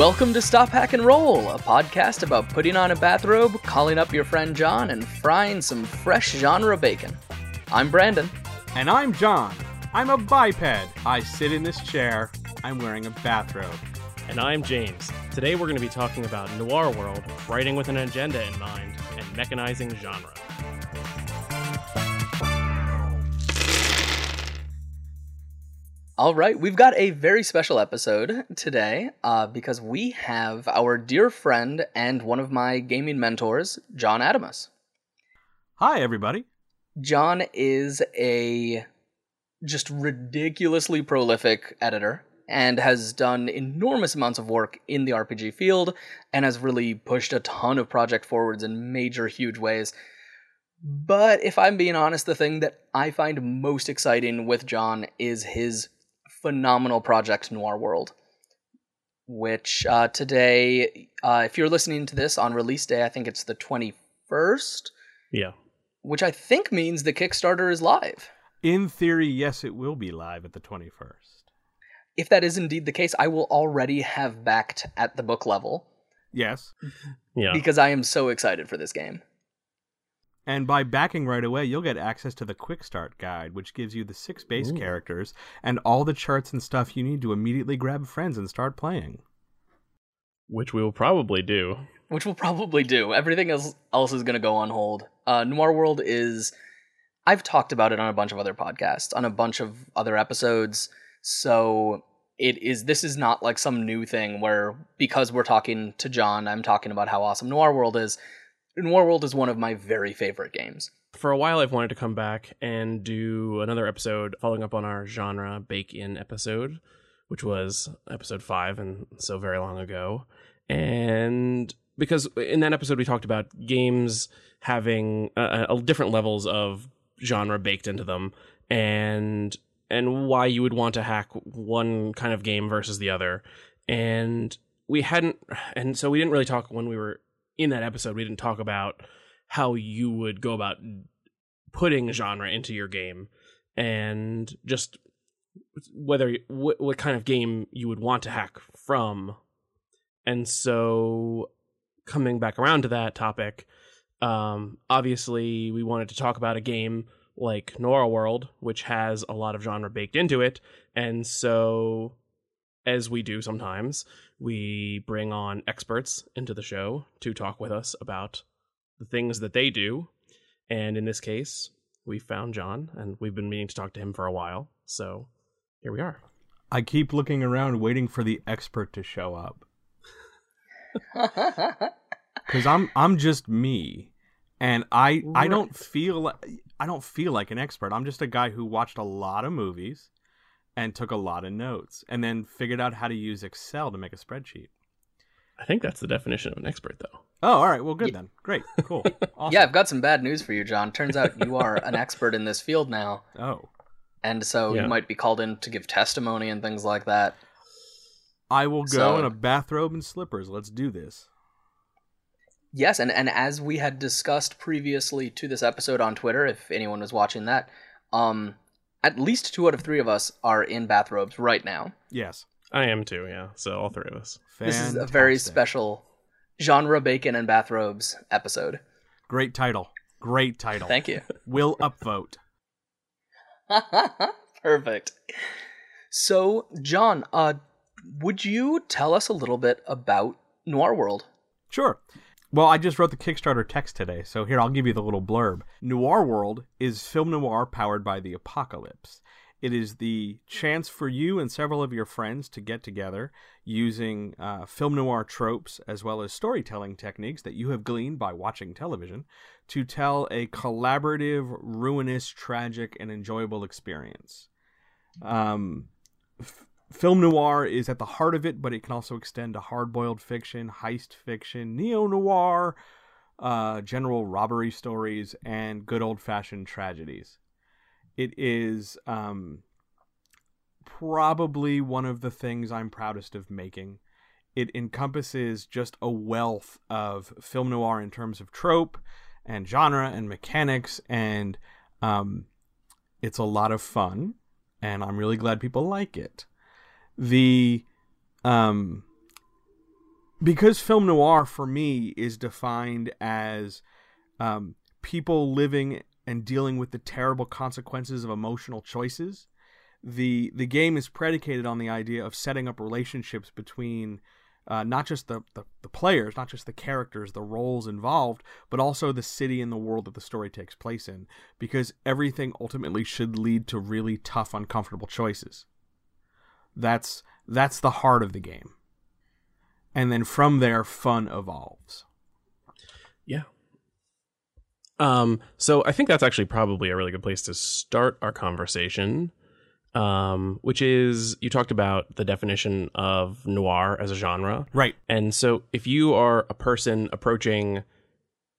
Welcome to Stop Hack and Roll, a podcast about putting on a bathrobe, calling up your friend John, and frying some fresh genre bacon. I'm Brandon. And I'm John. I'm a biped. I sit in this chair. I'm wearing a bathrobe. And I'm James. Today we're going to be talking about Noir World, writing with an agenda in mind, and mechanizing genre. All right, we've got a very special episode today uh, because we have our dear friend and one of my gaming mentors, John Adamus. Hi, everybody. John is a just ridiculously prolific editor and has done enormous amounts of work in the RPG field and has really pushed a ton of project forwards in major, huge ways. But if I'm being honest, the thing that I find most exciting with John is his phenomenal project Noir World, which uh, today, uh, if you're listening to this on release day, I think it's the 21st. Yeah. Which I think means the Kickstarter is live. In theory, yes, it will be live at the 21st. If that is indeed the case, I will already have backed at the book level. Yes. Yeah. Because I am so excited for this game. And by backing right away, you'll get access to the Quick Start Guide, which gives you the six base Ooh. characters and all the charts and stuff you need to immediately grab friends and start playing. Which we will probably do. Which we'll probably do. Everything else, else is going to go on hold. Uh, Noir World is. I've talked about it on a bunch of other podcasts, on a bunch of other episodes. So it is. This is not like some new thing where because we're talking to John, I'm talking about how awesome Noir World is. Noir World is one of my very favorite games. For a while, I've wanted to come back and do another episode following up on our genre bacon episode, which was episode five and so very long ago. And because in that episode, we talked about games having uh, uh, different levels of genre baked into them and and why you would want to hack one kind of game versus the other. And we hadn't, and so we didn't really talk when we were in that episode. We didn't talk about how you would go about putting genre into your game and just whether what, what kind of game you would want to hack from. And so coming back around to that topic, um, obviously we wanted to talk about a game like Noir World, which has a lot of genre baked into it. And so, as we do sometimes, we bring on experts into the show to talk with us about the things that they do. And in this case, we found John, and we've been meaning to talk to him for a while. So here we are. I keep looking around waiting for the expert to show up. Cuz I'm I'm just me and I I don't feel I don't feel like an expert. I'm just a guy who watched a lot of movies and took a lot of notes and then figured out how to use Excel to make a spreadsheet. I think that's the definition of an expert, though. Oh, all right. Well, good then. Great. Cool. Awesome. Yeah, I've got some bad news for you, John. Turns out you are an expert in this field now. Oh. And so Yeah. you might be called in to give testimony and things like that. I will go So- in a bathrobe and slippers. Let's do this. Yes, and, and as we had discussed previously to this episode on Twitter, if anyone was watching that, um, at least two out of three of us are in bathrobes right now. Yes. I am too, yeah. So all three of us. This is a very special genre bacon and bathrobes episode. Great title. Great title. Thank you. Will upvote. Perfect. So, John, uh, would you tell us a little bit about Noir World? Sure. Well, I just wrote the Kickstarter text today, so here I'll give you the little blurb. Noir World is film noir powered by the apocalypse. It is the chance for you and several of your friends to get together using uh, film noir tropes as well as storytelling techniques that you have gleaned by watching television to tell a collaborative, ruinous, tragic, and enjoyable experience. Um, f- film noir is at the heart of it, but it can also extend to hard boiled fiction, heist fiction, neo noir, uh, general robbery stories, and good old fashioned tragedies. It is um, probably one of the things I'm proudest of making. It encompasses just a wealth of film noir in terms of trope and genre and mechanics, and um, it's a lot of fun, and I'm really glad people like it. The um, because film noir for me is defined as um, people living and dealing with the terrible consequences of emotional choices. The the game is predicated on the idea of setting up relationships between uh, not just the, the, the players, not just the characters, the roles involved, but also the city and the world that the story takes place in, because everything ultimately should lead to really tough, uncomfortable choices. That's that's the heart of the game, and then from there, fun evolves. Yeah. Um. So I think that's actually probably a really good place to start our conversation um, which is you talked about the definition of noir as a genre. Right. And so if you are a person approaching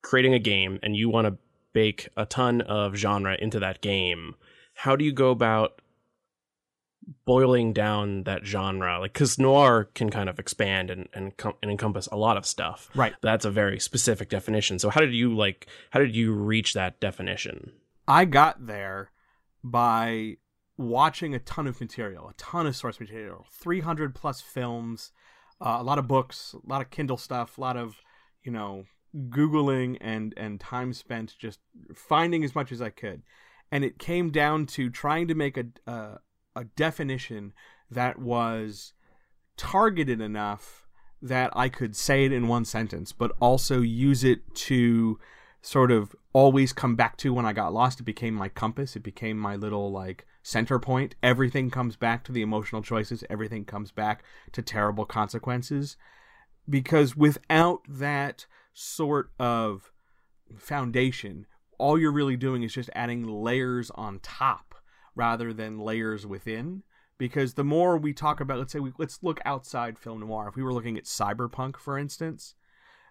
creating a game and you want to bake a ton of genre into that game, how do you go about boiling down that genre? Like, because noir can kind of expand and, and, com- and encompass a lot of stuff. Right. That's a very specific definition. So how did you like, how did you reach that definition? I got there by watching a ton of material, a ton of source material, 300 plus films, uh, a lot of books, a lot of Kindle stuff, a lot of, you know, googling and and time spent just finding as much as I could. And it came down to trying to make a a, a definition that was targeted enough that I could say it in one sentence, but also use it to sort of always come back to when I got lost. It became my compass. It became my little like center point. Everything comes back to the emotional choices. Everything comes back to terrible consequences. Because without that sort of foundation, all you're really doing is just adding layers on top rather than layers within. Because the more we talk about, let's say, we, let's look outside film noir. If we were looking at cyberpunk, for instance,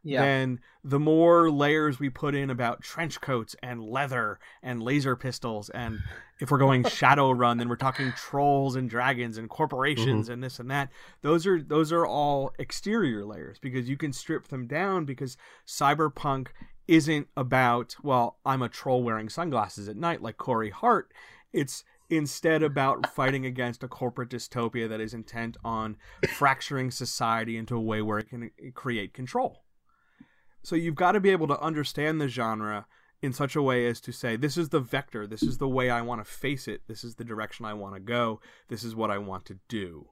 yeah. then the more layers we put in about trench coats and leather and laser pistols and if we're going Shadowrun then we're talking trolls and dragons and corporations mm-hmm. and this and that those are those are all exterior layers because you can strip them down because cyberpunk isn't about well I'm a troll wearing sunglasses at night like Corey Hart it's instead about fighting against a corporate dystopia that is intent on fracturing society into a way where it can create control. So you've got to be able to understand the genre in such a way as to say, this is the vector, this is the way I want to face it, this is the direction I want to go, this is what I want to do.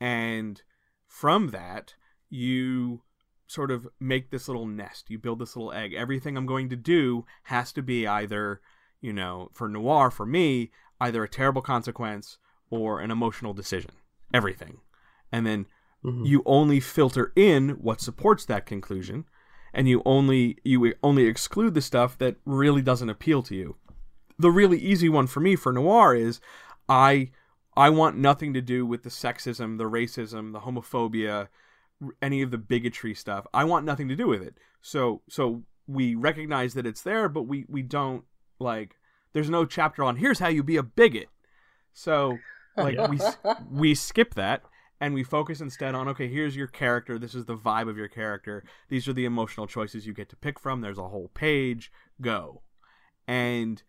And from that, you sort of make this little nest, you build this little egg. Everything I'm going to do has to be either, you know, for noir, for me, either a terrible consequence or an emotional decision. Everything. And then mm-hmm. you only filter in what supports that conclusion and you only you only exclude the stuff that really doesn't appeal to you. The really easy one for me for noir is I I want nothing to do with the sexism, the racism, the homophobia, any of the bigotry stuff. I want nothing to do with it. So so we recognize that it's there, but we we don't like there's no chapter on here's how you be a bigot. So like we we skip that and we focus instead on okay here's your character. This is the vibe of your character. These are the emotional choices you get to pick from. There's a whole page. Go. And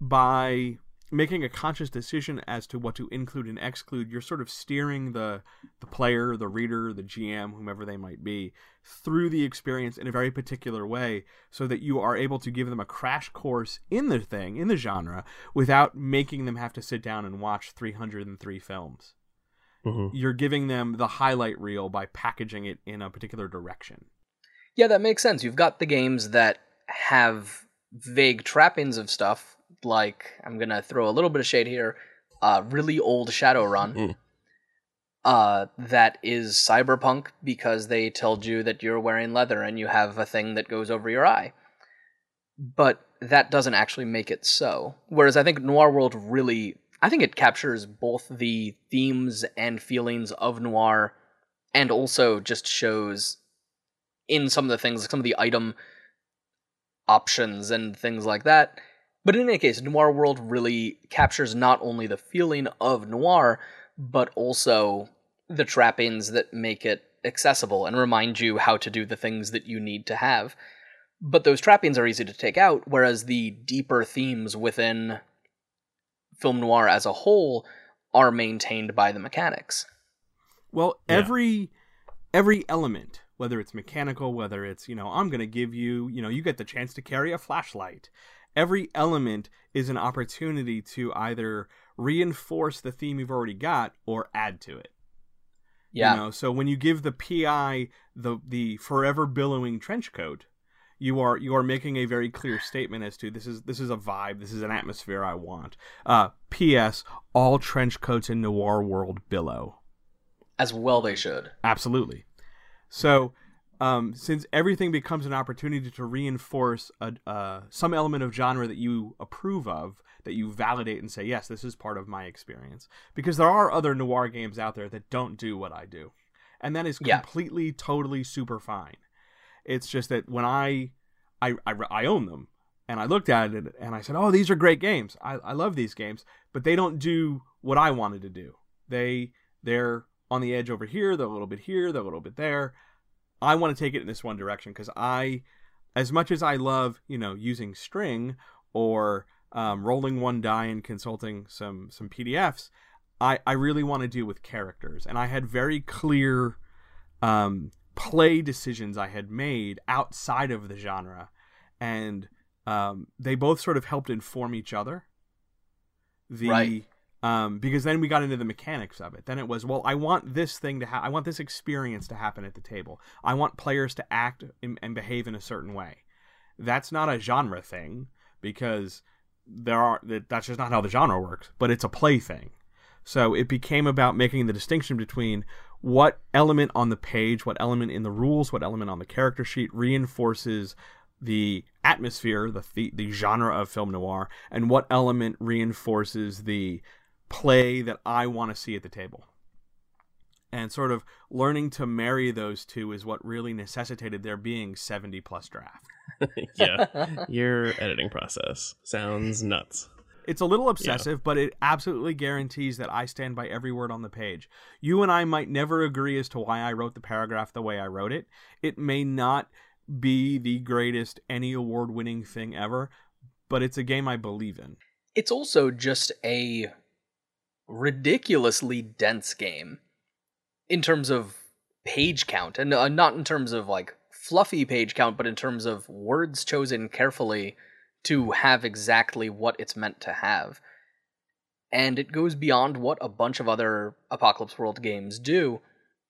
by making a conscious decision as to what to include and exclude you're sort of steering the the player the reader the gm whomever they might be through the experience in a very particular way so that you are able to give them a crash course in the thing in the genre without making them have to sit down and watch 303 films mm-hmm. you're giving them the highlight reel by packaging it in a particular direction. Yeah, that makes sense. You've got the games that have vague trappings of stuff, like I'm gonna throw a little bit of shade here. Uh, really old Shadowrun. Mm. Uh, that is cyberpunk because they told you that you're wearing leather and you have a thing that goes over your eye. But that doesn't actually make it so. Whereas I think Noir World really I think it captures both the themes and feelings of noir and also just shows in some of the things, some of the item options and things like that. But in any case, Noir World really captures not only the feeling of noir, but also the trappings that make it accessible and remind you how to do the things that you need to have. But those trappings are easy to take out, whereas the deeper themes within film noir as a whole are maintained by the mechanics. Well, every yeah. every element whether it's mechanical, whether it's, you know, I'm going to give you, you know, you get the chance to carry a flashlight. Every element is an opportunity to either reinforce the theme you've already got or add to it. Yeah. You know, so when you give the PI the the forever billowing trench coat, you are you are making a very clear statement as to this is this is a vibe, this is an atmosphere I want. Uh, P.S. All trench coats in Noir World billow. As well they should. Absolutely. So, um, since everything becomes an opportunity to reinforce a, uh, some element of genre that you approve of, that you validate and say, yes, this is part of my experience. Because there are other noir games out there that don't do what I do. And that is Yeah. completely, totally super fine. It's just that when I, I, I, I own them and I looked at it and I said, oh, these are great games. I, I love these games, but they don't do what I wanted to do. They, they're on the edge over here, they're a little bit here, they're a little bit there. I want to take it in this one direction because I, as much as I love, you know, using string or um, rolling one die and consulting some some PDFs, I I really want to do with characters, and I had very clear um, play decisions I had made outside of the genre, and um, they both sort of helped inform each other. The Right. Um, because then we got into the mechanics of it. Then it was, well, I want this thing to ha- I want this experience to happen at the table. I want players to act and, behave in a certain way. That's not a genre thing because there are that that's just not how the genre works. But it's a play thing. So it became about making the distinction between what element on the page, what element in the rules, what element on the character sheet reinforces the atmosphere, the the, the genre of film noir, and what element reinforces the play that I want to see at the table. And sort of learning to marry those two is what really necessitated there being 70 plus draft. yeah. Your editing process sounds nuts. It's a little obsessive, but it absolutely guarantees that I stand by every word on the page. You and I might never agree as to why I wrote the paragraph the way I wrote it. It may not be the greatest any award winning thing ever, but it's a game I believe in. It's also just a ridiculously dense game in terms of page count, and uh, not in terms of like fluffy page count, but in terms of words chosen carefully to have exactly what it's meant to have. And it goes beyond what a bunch of other Apocalypse World games do,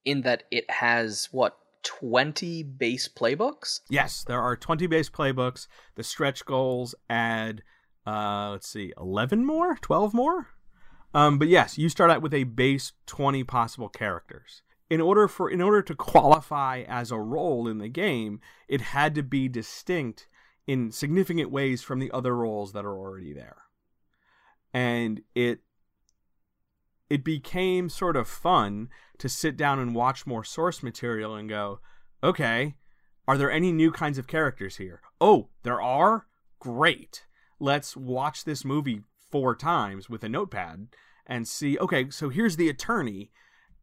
in that it has what 20 base playbooks Yes, there are 20 base playbooks. The stretch goals add, uh, let's see, 11 more? 12 more? Um, but yes, you start out with a base 20 possible characters. In order for in order to qualify as a role in the game, it had to be distinct in significant ways from the other roles that are already there. And it it became sort of fun to sit down and watch more source material and go, okay, are there any new kinds of characters here? Oh, there are? Great. Let's watch this movie four times with a notepad and see, okay, so here's the attorney.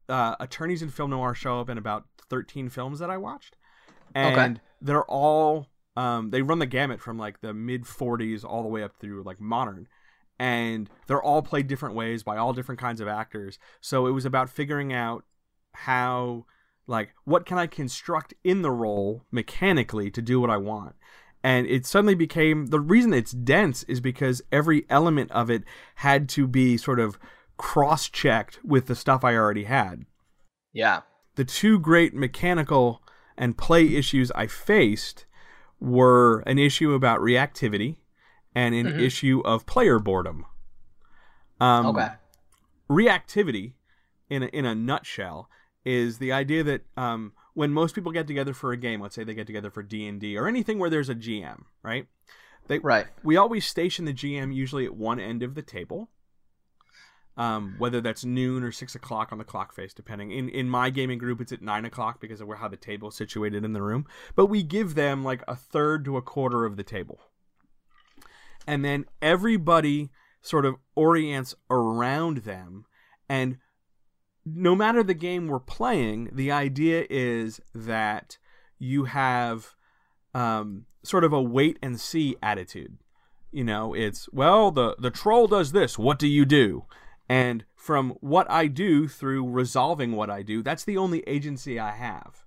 Uh, attorneys in film noir show up in about 13 films that I watched. And they're all, um, they run the gamut from like the mid 40s all the way up through like modern and they're all played different ways by all different kinds of actors. So it was about figuring out how like what can I construct in the role mechanically to do what I want. And it suddenly became the reason it's dense is because every element of it had to be sort of cross-checked with the stuff I already had. yeah The two great mechanical and play issues I faced were an issue about reactivity and an Mhm. issue of player boredom. Um, okay reactivity in a, in a nutshell is the idea that um, when most people get together for a game let's say they get together for d&d or anything where there's a gm right? They, right. we always station the gm usually at one end of the table um, whether that's noon or six o'clock on the clock face depending. In, in my gaming group it's at nine o'clock because of where how the table is situated in the room. But we give them like a third to a quarter of the table. And then everybody sort of orients around them and no matter the game we're playing the idea is that you have um, sort of a wait and see attitude you know it's well the the troll does this what do you do and from what i do through resolving what i do that's the only agency i have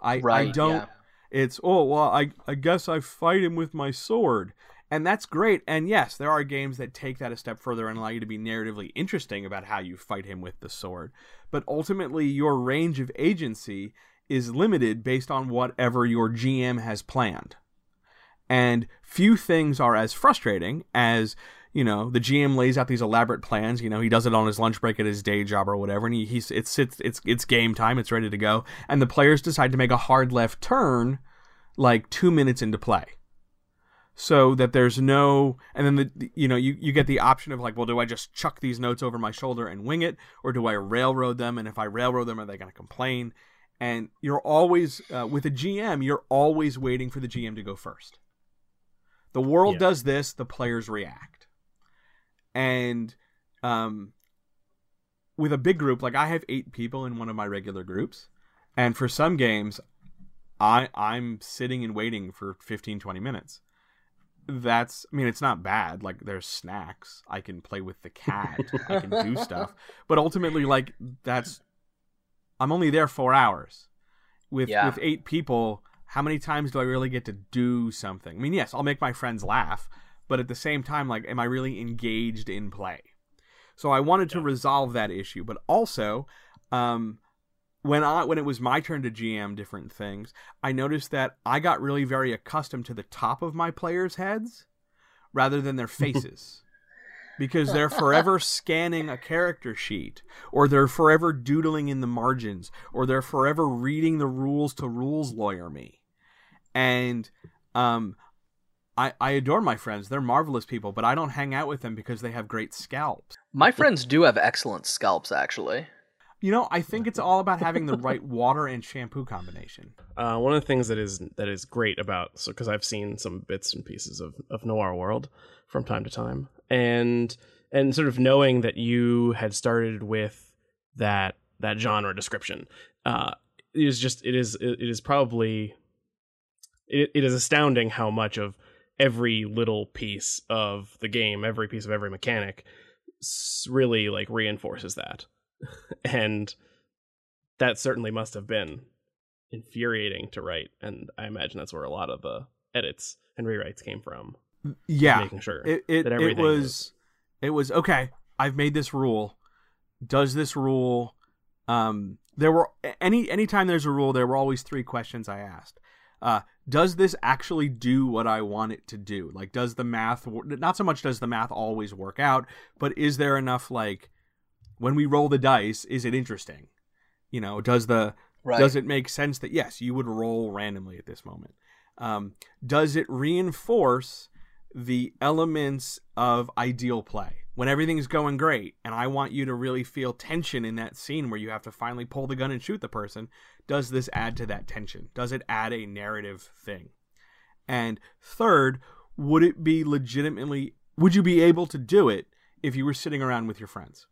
I Right. I don't. yeah. It's oh well, I I guess I fight him with my sword, and that's great. And yes, there are games that take that a step further and allow you to be narratively interesting about how you fight him with the sword. But ultimately, your range of agency is limited based on whatever your GM has planned. And few things are as frustrating as you know the GM lays out these elaborate plans. You know he does it on his lunch break at his day job or whatever, and he, he's it's it's it's it's game time. It's ready to go, and the players decide to make a hard left turn like two minutes into play so that there's no and then the- you know you, you get the option of like well do i just chuck these notes over my shoulder and wing it or do i railroad them and if i railroad them are they going to complain and you're always uh, with a gm you're always waiting for the gm to go first the world Yeah. does this the players react and um with a big group like i have eight people in one of my regular groups and for some games I I'm sitting and waiting for 15 20 minutes. That's I mean it's not bad. Like there's snacks. I can play with the cat. I can do stuff. But ultimately like that's I'm only there 4 hours. With Yeah. with 8 people, how many times do I really get to do something? I mean, yes, I'll make my friends laugh, but at the same time like am I really engaged in play? So I wanted to resolve that issue, but also um when I when it was my turn to GM different things, I noticed that I got really very accustomed to the top of my players' heads rather than their faces. because they're forever scanning a character sheet or they're forever doodling in the margins or they're forever reading the rules to rules lawyer me. And um I, I adore my friends. They're marvelous people, but I don't hang out with them because they have great scalps. My friends do have excellent scalps, actually. You know, I think it's all about having the right water and shampoo combination. Uh, one of the things that is that is great about so because I've seen some bits and pieces of, of Noir World from time to time, and and sort of knowing that you had started with that that genre description uh, is just it is it is probably it, it is astounding how much of every little piece of the game, every piece of every mechanic, really like reinforces that, and that certainly must have been infuriating to write and i imagine that's where a lot of the edits and rewrites came from Yeah, making sure it it, that it everything was it was okay. I've made this rule. Does this rule? Um, there were any anytime there's a rule, there were always three questions I asked. Uh, does this actually do what I want it to do? Like, does the math? Not so much does the math always work out, but is there enough like when we roll the dice? Is it interesting? You know, does the Right. does it make sense that yes, you would roll randomly at this moment? Um, does it reinforce the elements of ideal play when everything's going great and I want you to really feel tension in that scene where you have to finally pull the gun and shoot the person? Does this add to that tension? Does it add a narrative thing? And third, would it be legitimately would you be able to do it if you were sitting around with your friends?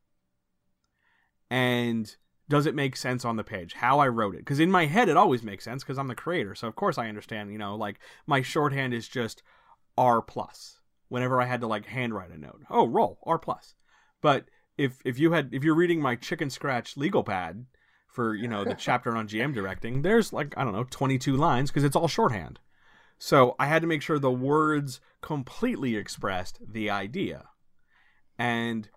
And does it make sense on the page how I wrote it? Because in my head, it always makes sense because I'm the creator. So of course I understand. You know, like my shorthand is just R plus. Whenever I had to like handwrite a note, oh roll R plus. But if if you had if you're reading my chicken scratch legal pad for you know the chapter on GM directing, there's like I don't know 22 lines because it's all shorthand. So I had to make sure the words completely expressed the idea, and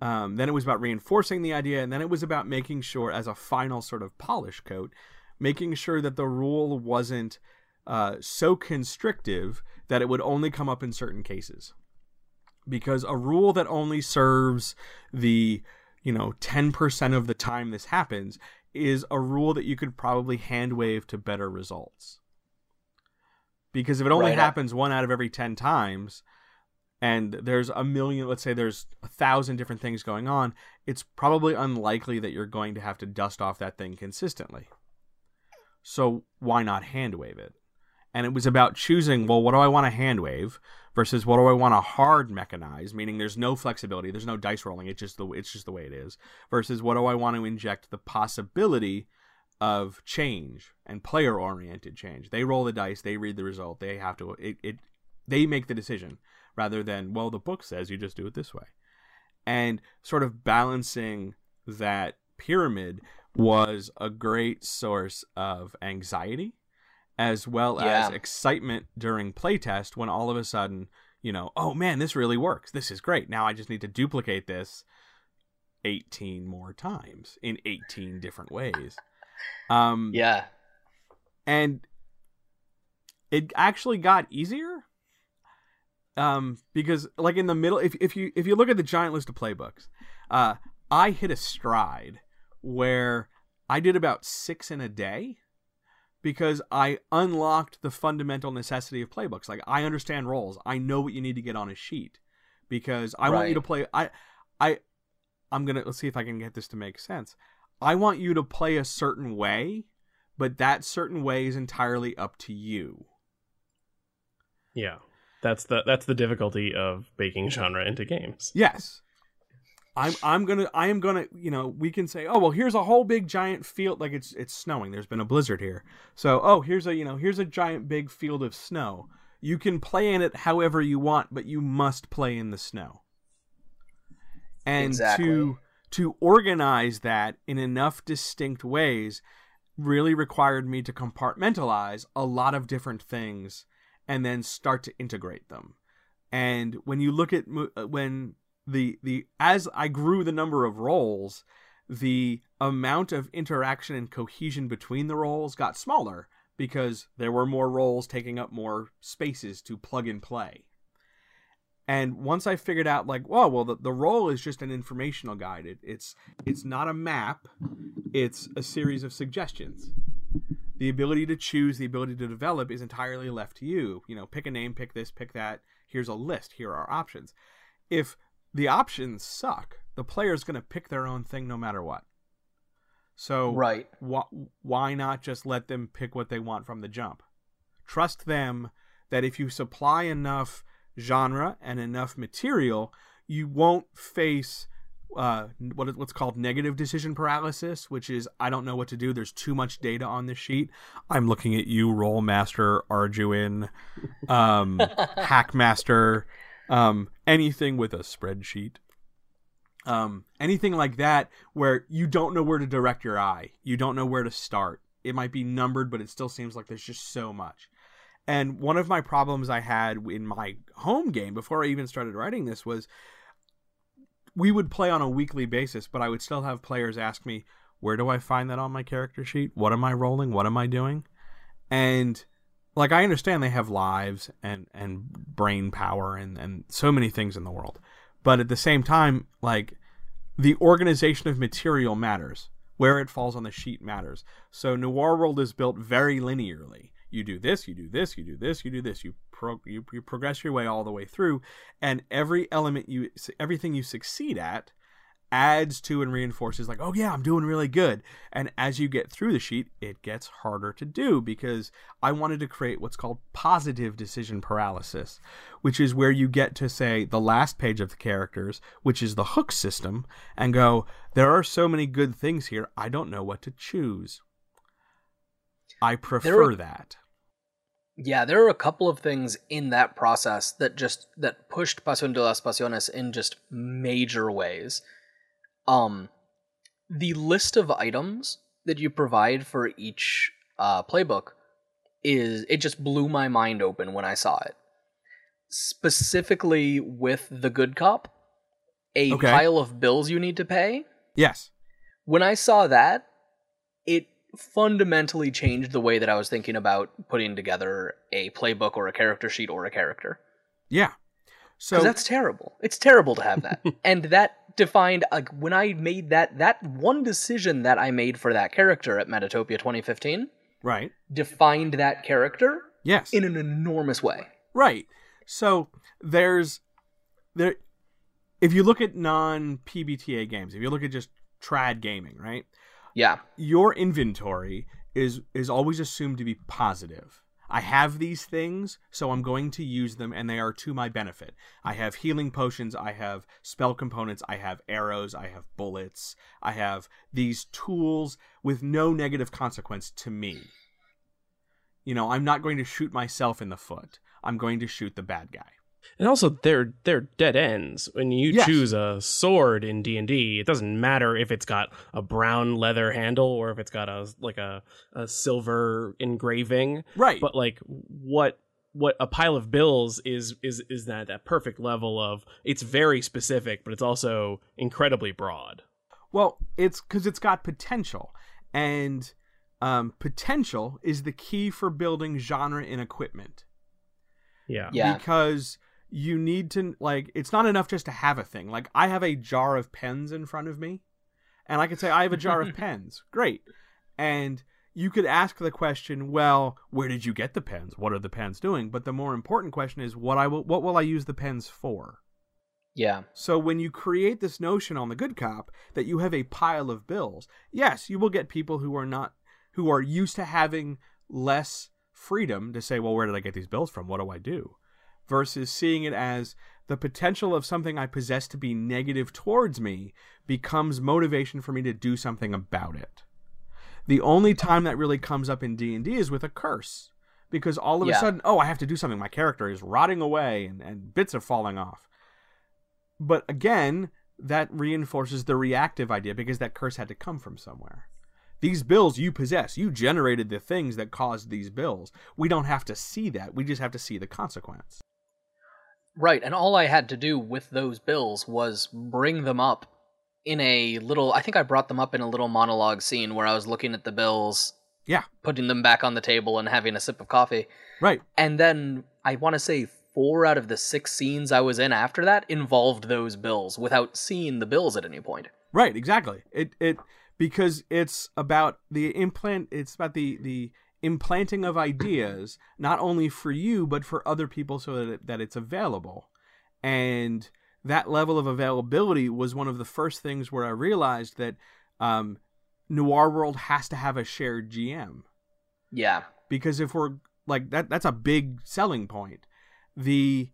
um, then it was about reinforcing the idea, and then it was about making sure, as a final sort of polish coat, making sure that the rule wasn't uh, so constrictive that it would only come up in certain cases. Because a rule that only serves the, you know, 10% of the time this happens is a rule that you could probably hand wave to better results. Because if it only Right. happens one out of every 10 times, and there's a million let's say there's a thousand different things going on it's probably unlikely that you're going to have to dust off that thing consistently. So why not hand wave it? And it was about choosing well what do i want to hand wave versus what do i want to hard mechanize meaning there's no flexibility there's no dice rolling it's just the it's just the way it is versus what do i want to inject the possibility of change and player oriented change. They roll the dice they read the result they have to it, it they make the decision rather than well the book says you just do it this way and sort of balancing that pyramid was a great source of anxiety as well Yeah. as excitement during playtest when all of a sudden, you know, oh man, this really works. This is great. Now I just need to duplicate this 18 more times in 18 different ways. Um Yeah. and it actually got easier um because like in the middle if if you if you look at the giant list of playbooks uh i hit a stride where i did about 6 in a day because i unlocked the fundamental necessity of playbooks like i understand roles i know what you need to get on a sheet because i want you to play i i i'm going to let's see if i can get this to make sense i want you to play a certain way but that certain way is entirely up to you. Yeah. That's the that's the difficulty of baking genre into games. Yes. I'm I'm gonna I am gonna you know we can say oh well here's a whole big giant field like it's it's snowing there's been a blizzard here so oh here's a you know here's a giant big field of snow you can play in it however you want but you must play in the snow and Exactly. to to organize that in enough distinct ways really required me to compartmentalize a lot of different things and then start to integrate them. And when you look at uh, when the the as i grew the number of roles the amount of interaction and cohesion between the roles got smaller because there were more roles taking up more spaces to plug and play. And once i figured out like whoa well the, the role is just an informational guide. It, it's it's not a map. It's a series of suggestions the ability to choose the ability to develop is entirely left to you. You know pick a name pick this pick that. Here's a list. Here are options. If the options suck the player's going to pick their own thing no matter what. So Right. wh- why not just let them pick what they want from the jump? Trust them that if you supply enough genre and enough material you won't face uh, what is- what's called negative decision paralysis, which is I don't know what to do. There's too much data on this sheet. I'm looking at you, Rolemaster, Arduin, um, Hackmaster, um, anything with a spreadsheet, um, anything like that, where you don't know where to direct your eye. You don't know where to start. It might be numbered, but it still seems like there's just so much. And one of my problems I had in my home game before I even started writing this was we would play on a weekly basis, but I would still have players ask me, where do I find that on my character sheet? What am I rolling? What am I doing? And like I understand they have lives and and brain power and and so many things in the world. But at the same time, like the organization of material matters. Where it falls on the sheet matters. So Noir World is built very linearly. You do this, you do this, you do this, you do this. You pro- you, you progress your way all the way through, and every element you everything you succeed at adds to and reinforces like oh yeah i'm doing really good. And as you get through the sheet it gets harder to do because i wanted to create what's called positive decision paralysis which is where you get to say the last page of the characters which is the hook system and go there are so many good things here i don't know what to choose. I prefer that Yeah, there are a couple of things in that process that just that pushed Pasión de las Pasiones in just major ways. Um, the list of items that you provide for each uh, playbook is it just blew my mind open when I saw it. Specifically with the good cop, a Okay. pile of bills you need to pay yes when I saw that, it fundamentally changed the way that I was thinking about putting together a playbook or a character sheet or a character. yeah so that's terrible. It's terrible to have that. and that defined like when I made that that one decision that I made for that character at Metatopia 2015 right defined that character yes in an enormous way. Right. So there's there if you look at non PBTA games, if you look at just trad gaming, right? Yeah. Your inventory is is always assumed to be positive. I have these things, so I'm going to use them and they are to my benefit. I have healing potions, I have spell components, I have arrows, I have bullets, I have these tools with no negative consequence to me. You know, I'm not going to shoot myself in the foot. I'm going to shoot the bad guy. And also, they're they're dead ends. When you Yes. choose a sword in D and D, it doesn't matter if it's got a brown leather handle or if it's got a like a, a silver engraving. Right. But like what what a pile of bills is is is that that perfect level of it's very specific, but it's also incredibly broad. Well, it's because it's got potential, and um, potential is the key for building genre in equipment. Yeah. Yeah. Because you need to like, it's not enough just to have a thing. Like I have a jar of pens in front of me, and I could say I have a jar of pens. Great, and you could ask the question, well, where did you get the pens? What are the pens doing? But the more important question is, what I will, what will I use the pens for? Yeah. So when you create this notion on the good cop that you have a pile of bills, yes, you will get people who are not who are used to having less freedom to say, well, where did I get these bills from? What do I do? Versus seeing it as the potential of something I possess to be negative towards me becomes motivation for me to do something about it. The only time that really comes up in D&D is with a curse. Because all of a sudden, oh, I have to do something. My character is rotting away and, and bits are falling off. But again, that reinforces the reactive idea because that curse had to come from somewhere. These bills you possess, you generated the things that caused these bills. We don't have to see that. We just have to see the consequence. Right, and all I had to do with those bills was bring them up in a little I think I brought them up in a little monologue scene where I was looking at the bills, Yeah, putting them back on the table and having a sip of coffee. right. And then I want to say 4 out of the 6 scenes I was in after that involved those bills without seeing the bills at any point. Right, exactly. It it because it's about the implant it's about the the implanting of ideas not only for you but for other people so that it, that it's available. And that level of availability was one of the first things where I realized that um Noir World has to have a shared GM Yeah. because if we're like that that's a big selling point the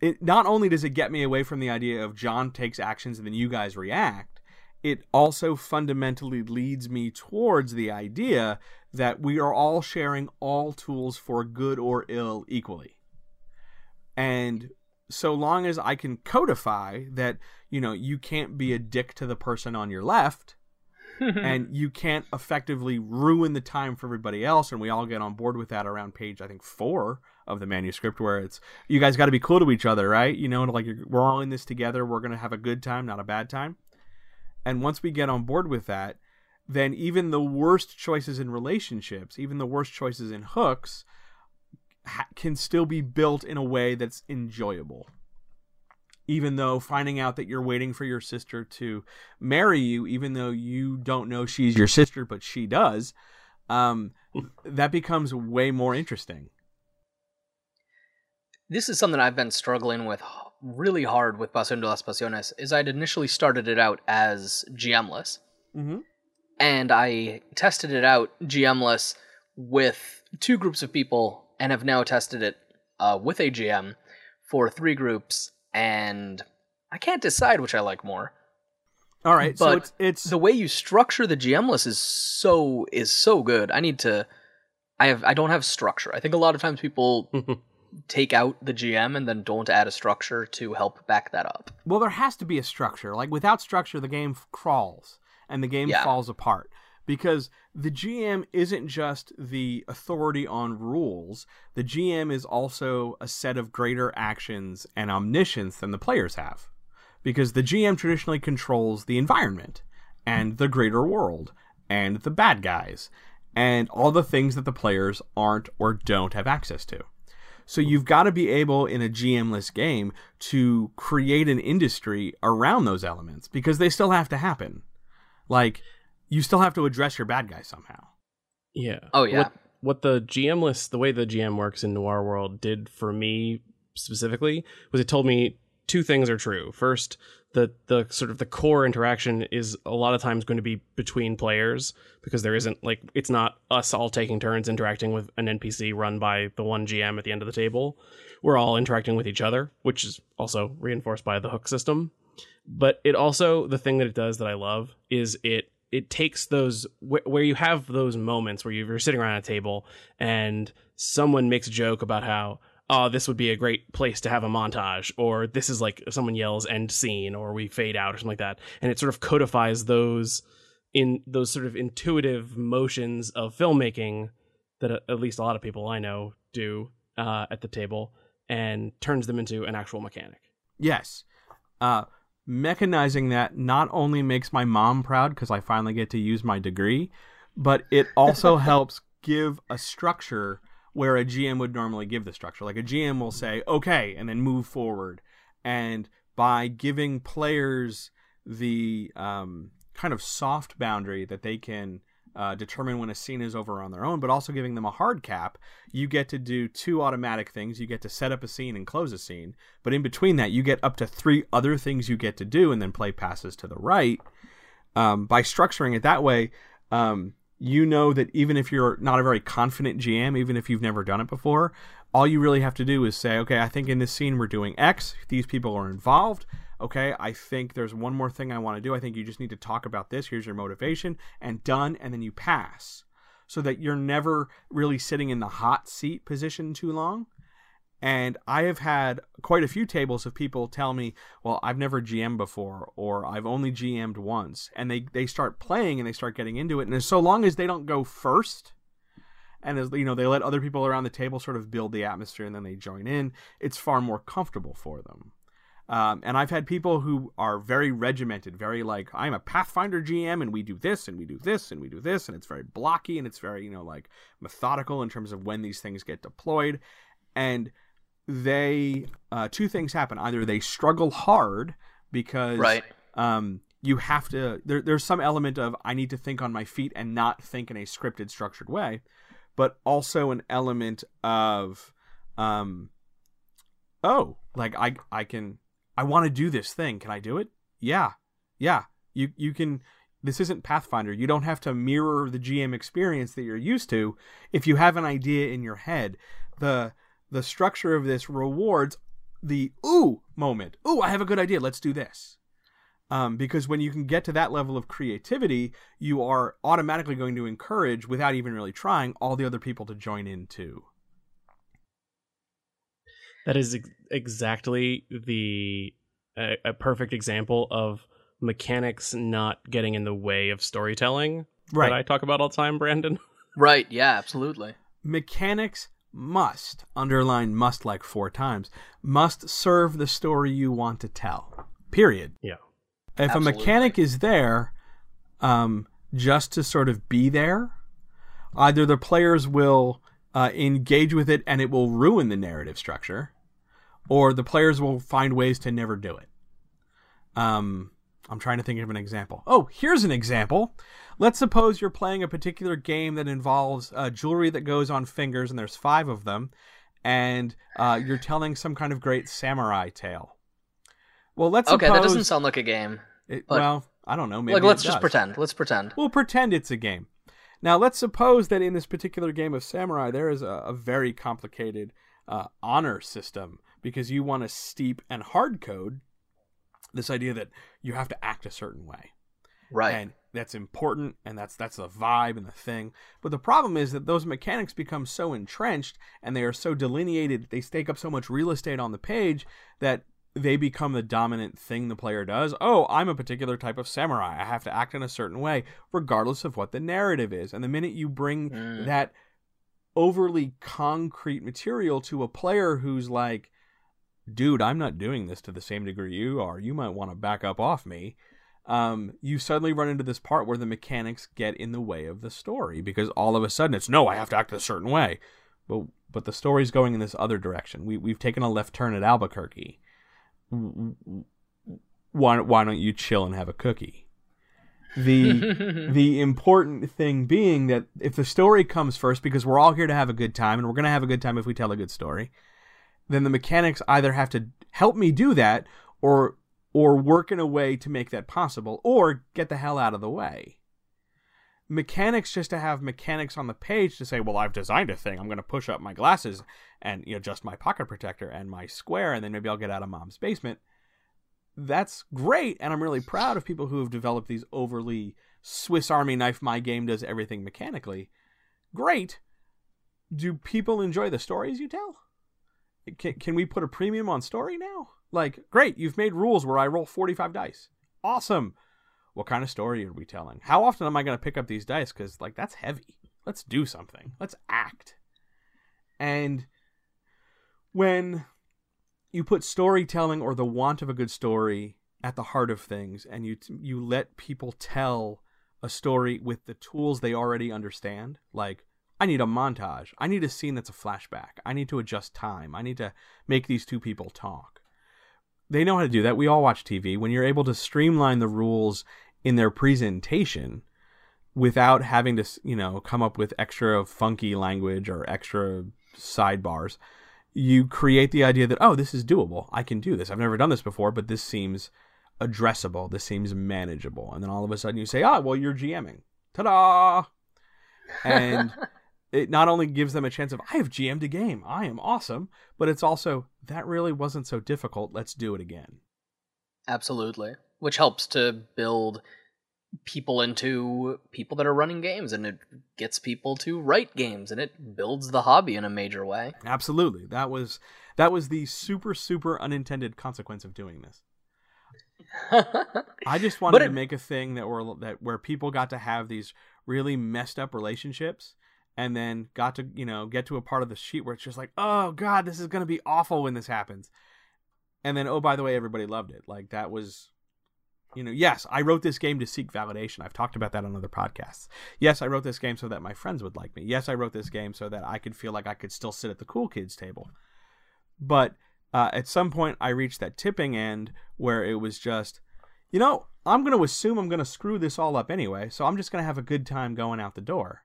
it not only does it get me away from the idea of john takes actions and then you guys react it also fundamentally leads me towards the idea that we are all sharing all tools for good or ill equally. And so long as i can codify that you know you can't be a dick to the person on your left and you can't effectively ruin the time for everybody else and we all get on board with that around page i think four of the manuscript where it's you guys got to be cool to each other right? You know like you're, we're all in this together. We're going to have a good time not a bad time and once we get on board with that then even the worst choices in relationships even the worst choices in hooks ha- can still be built in a way that's enjoyable even though finding out that you're waiting for your sister to marry you, even though you don't know she's your sister, but she does, um, that becomes way more interesting. This is something I've been struggling with really hard with Pasión de las Pasiones. Is I'd initially started it out as GMless, Mm-hmm. and I tested it out GMless with two groups of people, and have now tested it uh, with a GM for three groups, and I can't decide which I like more. All right, so But it's it's The way you structure the GMless is so is so good. I need to. I have I don't have structure. I think a lot of times people take out the GM and then don't add a structure to help back that up. well, there has to be a structure. Like without structure, the game f- crawls and the game Yeah. falls apart because the GM isn't just the authority on rules. The GM is also a set of greater actions and omniscience than the players have. Because the GM traditionally controls the environment and the greater world and the bad guys and all the things that the players aren't or don't have access to. So you've got to be able in a GM-less game to create an industry around those elements because they still have to happen. Like you still have to address your bad guy somehow. Yeah. Oh, yeah. What, what the GM-less, the way the GM works in Noir World, did for me specifically was it told me two things are true. First, the the sort of the core interaction is a lot of times going to be between players because there isn't like it's not us all taking turns interacting with an NPC run by the one GM at the end of the table. We're all interacting with each other, which is also reinforced by the hook system. But it also the thing that it does that I love is it it takes those wh- where you have those moments where you're sitting around a table and someone makes a joke about how oh, this would be a great place to have a montage, or this is like someone yells end scene, or we fade out, or something like that, and it sort of codifies those in those sort of intuitive motions of filmmaking that at least a lot of people I know do uh, at the table, and turns them into an actual mechanic. Yes. Uh, mechanizing that not only makes my mom proud because I finally get to use my degree, but it also helps give a structure where a GM would normally give the structure. Like a GM will say, okay, and then move forward. And by giving players the um, kind of soft boundary that they can uh, determine when a scene is over on their own, but also giving them a hard cap, you get to do two automatic things. You get to set up a scene and close a scene. But in between that, you get up to three other things you get to do and then play passes to the right. Um, by structuring it that way, um, you know that even if you're not a very confident GM, even if you've never done it before, all you really have to do is say, okay, I think in this scene we're doing X. These people are involved. Okay, I think there's one more thing I want to do. I think you just need to talk about this. Here's your motivation, and done, and then you pass. So that you're never really sitting in the hot seat position too long. And I have had quite a few tables of people tell me, well, I've never GM'd before, or I've only GM'd once. And they, they start playing and they start getting into it. And as so long as they don't go first, and as you know, they let other people around the table sort of build the atmosphere and then they join in, it's far more comfortable for them. Um, and I've had people who are very regimented, very like, I'm a Pathfinder GM and we do this and we do this and we do this. And it's very blocky and it's very, you know, like methodical in terms of when these things get deployed. And they uh, two things happen. Either they struggle hard because right. um, you have to. There, there's some element of I need to think on my feet and not think in a scripted, structured way, but also an element of, um, oh, like I I can I want to do this thing. Can I do it? Yeah, yeah. You you can. This isn't Pathfinder. You don't have to mirror the GM experience that you're used to. If you have an idea in your head, the the structure of this rewards the ooh moment. Ooh, I have a good idea. Let's do this. Um, because when you can get to that level of creativity, you are automatically going to encourage, without even really trying, all the other people to join in too. That is ex- exactly the a, a perfect example of mechanics not getting in the way of storytelling Right. that I talk about all the time, Brandon. Right. Yeah. Absolutely. Mechanics must, underline must like four times, must serve the story you want to tell. Period. Yeah. If Absolutely. a mechanic is there um, just to sort of be there, either the players will uh, engage with it and it will ruin the narrative structure, or the players will find ways to never do it. Um, I'm trying to think of an example. Oh, here's an example. Let's suppose you're playing a particular game that involves uh, jewelry that goes on fingers, and there's five of them, and uh, you're telling some kind of great samurai tale. Well, let's Okay, suppose that doesn't sound like a game. it, But- well, I don't know. Maybe like, let's just pretend. Let's pretend. We'll pretend it's a game. Now, let's suppose that in this particular game of Samurai, there is a, a very complicated uh, honor system because you want to steep and hard code this idea that you have to act a certain way Right. and that's important and that's that's the vibe and the thing. But the problem is that those mechanics become so entrenched and they are so delineated they stake up so much real estate on the page that they become the dominant thing the player does. Oh i'm a particular type of samurai. I have to act in a certain way regardless of what the narrative is. And the minute you bring Mm. that overly concrete material to a player who's like dude i'm not doing this to the same degree you are. You might want to back up off me um, you suddenly run into this part where the mechanics get in the way of the story because all of a sudden it's no, I have to act a certain way, but but the story's going in this other direction. We we've taken a left turn at Albuquerque. Why why don't you chill and have a cookie? The the important thing being that if the story comes first, because we're all here to have a good time, and we're gonna have a good time if we tell a good story, then the mechanics either have to help me do that or or work in a way to make that possible or get the hell out of the way. Mechanics just to have mechanics on the page to say well i've designed a thing. I'm going to push up my glasses and you know just my pocket protector and my square and then maybe i'll get out of mom's basement. That's great and i'm really proud of people who have developed these overly swiss army knife my game does everything mechanically. Great. Do people enjoy the stories you tell? Can, can we put a premium on story now? Like, great, you've made rules where I roll 45 dice. Awesome. What kind of story are we telling? How often am I going to pick up these dice? Because, like, that's heavy. Let's do something. Let's act. And when you put storytelling or the want of a good story at the heart of things and you you let people tell a story with the tools they already understand like I need a montage. I need a scene that's a flashback. I need to adjust time. I need to make these two people talk. They know how to do that. We all watch TV. When you're able to streamline the rules in their presentation without having to, you know, come up with extra funky language or extra sidebars, you create the idea that, oh, this is doable. I can do this. I've never done this before, but this seems addressable. This seems manageable. And then all of a sudden you say, ah, well, you're GMing. Ta da! And it not only gives them a chance of I have GM'd a game, I am awesome, but it's also that really wasn't so difficult. Let's do it again. Absolutely, which helps to build people into people that are running games and it gets people to write games and it builds the hobby in a major way. Absolutely. That was that was the super super unintended consequence of doing this. I just wanted it, to make a thing that were that where people got to have these really messed up relationships and then got to you know get to a part of the sheet where it's just like oh god this is going to be awful when this happens. And then oh by the way everybody loved it. Like that was you know yes i wrote this game to seek validation. I've talked about that on other podcasts. Yes i wrote this game so that my friends would like me. Yes i wrote this game so that i could feel like i could still sit at the cool kids table. But uh, at some point i reached that tipping end where it was just you know i'm going to assume i'm going to screw this all up anyway so i'm just going to have a good time going out the door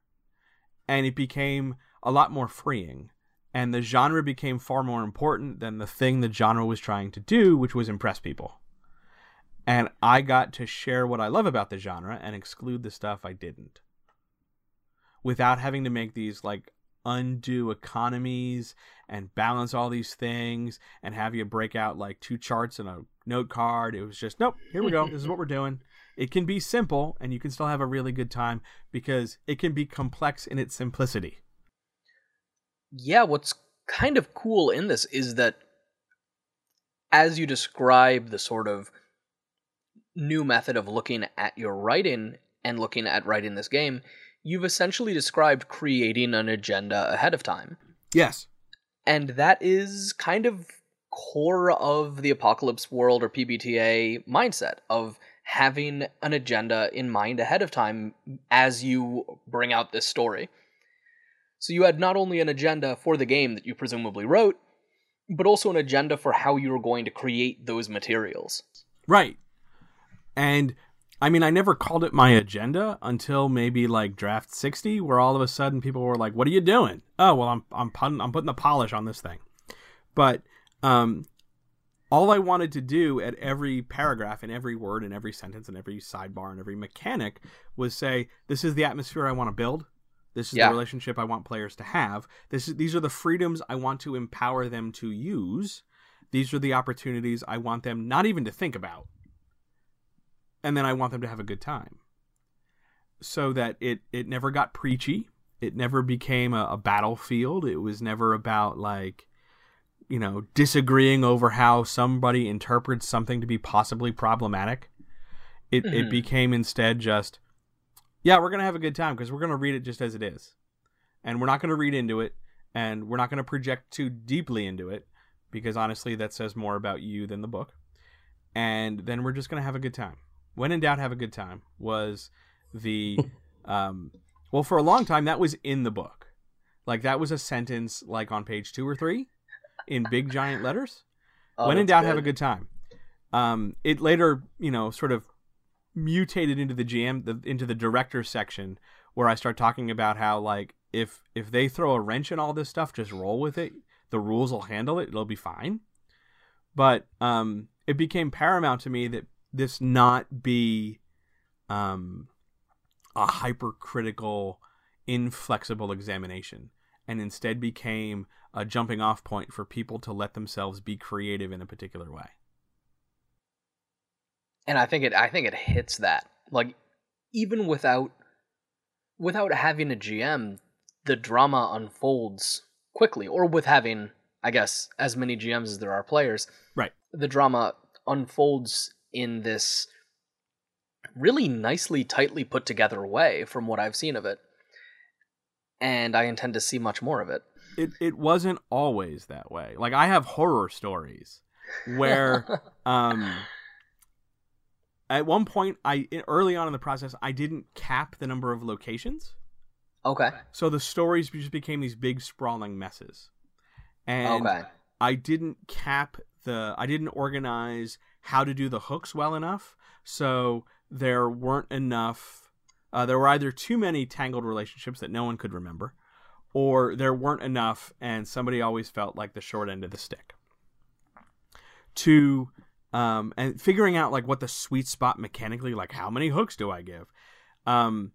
and it became a lot more freeing. And the genre became far more important than the thing the genre was trying to do, which was impress people. And I got to share what I love about the genre and exclude the stuff I didn't. Without having to make these like undo economies and balance all these things and have you break out like two charts and a note card. It was just, nope, here we go. this is what we're doing. It can be simple and you can still have a really good time because it can be complex in its simplicity. Yeah, what's kind of cool in this is that as you describe the sort of new method of looking at your writing and looking at writing this game, you've essentially described creating an agenda ahead of time. Yes. And that is kind of core of the apocalypse world or PBTA mindset of having an agenda in mind ahead of time as you bring out this story. So you had not only an agenda for the game that you presumably wrote, but also an agenda for how you were going to create those materials. Right. And I mean, I never called it my agenda until maybe like draft 60 where all of a sudden people were like, "What are you doing?" "Oh, well, I'm I'm putting I'm putting the polish on this thing." But um all I wanted to do at every paragraph and every word and every sentence and every sidebar and every mechanic was say, this is the atmosphere I want to build. This is yeah. the relationship I want players to have. This is, these are the freedoms I want to empower them to use. These are the opportunities I want them not even to think about. And then I want them to have a good time. So that it, it never got preachy. It never became a, a battlefield. It was never about like you know, disagreeing over how somebody interprets something to be possibly problematic. It mm-hmm. it became instead just, yeah, we're gonna have a good time because we're gonna read it just as it is, and we're not gonna read into it, and we're not gonna project too deeply into it, because honestly, that says more about you than the book. And then we're just gonna have a good time. When in doubt, have a good time was the, um, well, for a long time that was in the book, like that was a sentence like on page two or three in big giant letters. Oh, when in doubt, good. have a good time. Um, it later, you know, sort of mutated into the GM, the, into the director section, where I start talking about how like if if they throw a wrench in all this stuff, just roll with it. The rules will handle it. It'll be fine. But um, it became paramount to me that this not be um, a hypercritical, inflexible examination, and instead became a jumping off point for people to let themselves be creative in a particular way. And I think it I think it hits that. Like even without without having a GM, the drama unfolds quickly or with having I guess, as many GMs as there are players. Right. The drama unfolds in this really nicely, tightly put together way from what I've seen of it. And I intend to see much more of it. It it wasn't always that way. Like I have horror stories where um at one point I early on in the process I didn't cap the number of locations. okay. So the stories just became these big sprawling messes. And Okay. I didn't cap the I didn't organize how to do the hooks well enough. So there weren't enough uh, there were either too many tangled relationships that no one could remember, or there weren't enough and somebody always felt like the short end of the stick. To um and figuring out like what the sweet spot mechanically, like how many hooks do I give? Um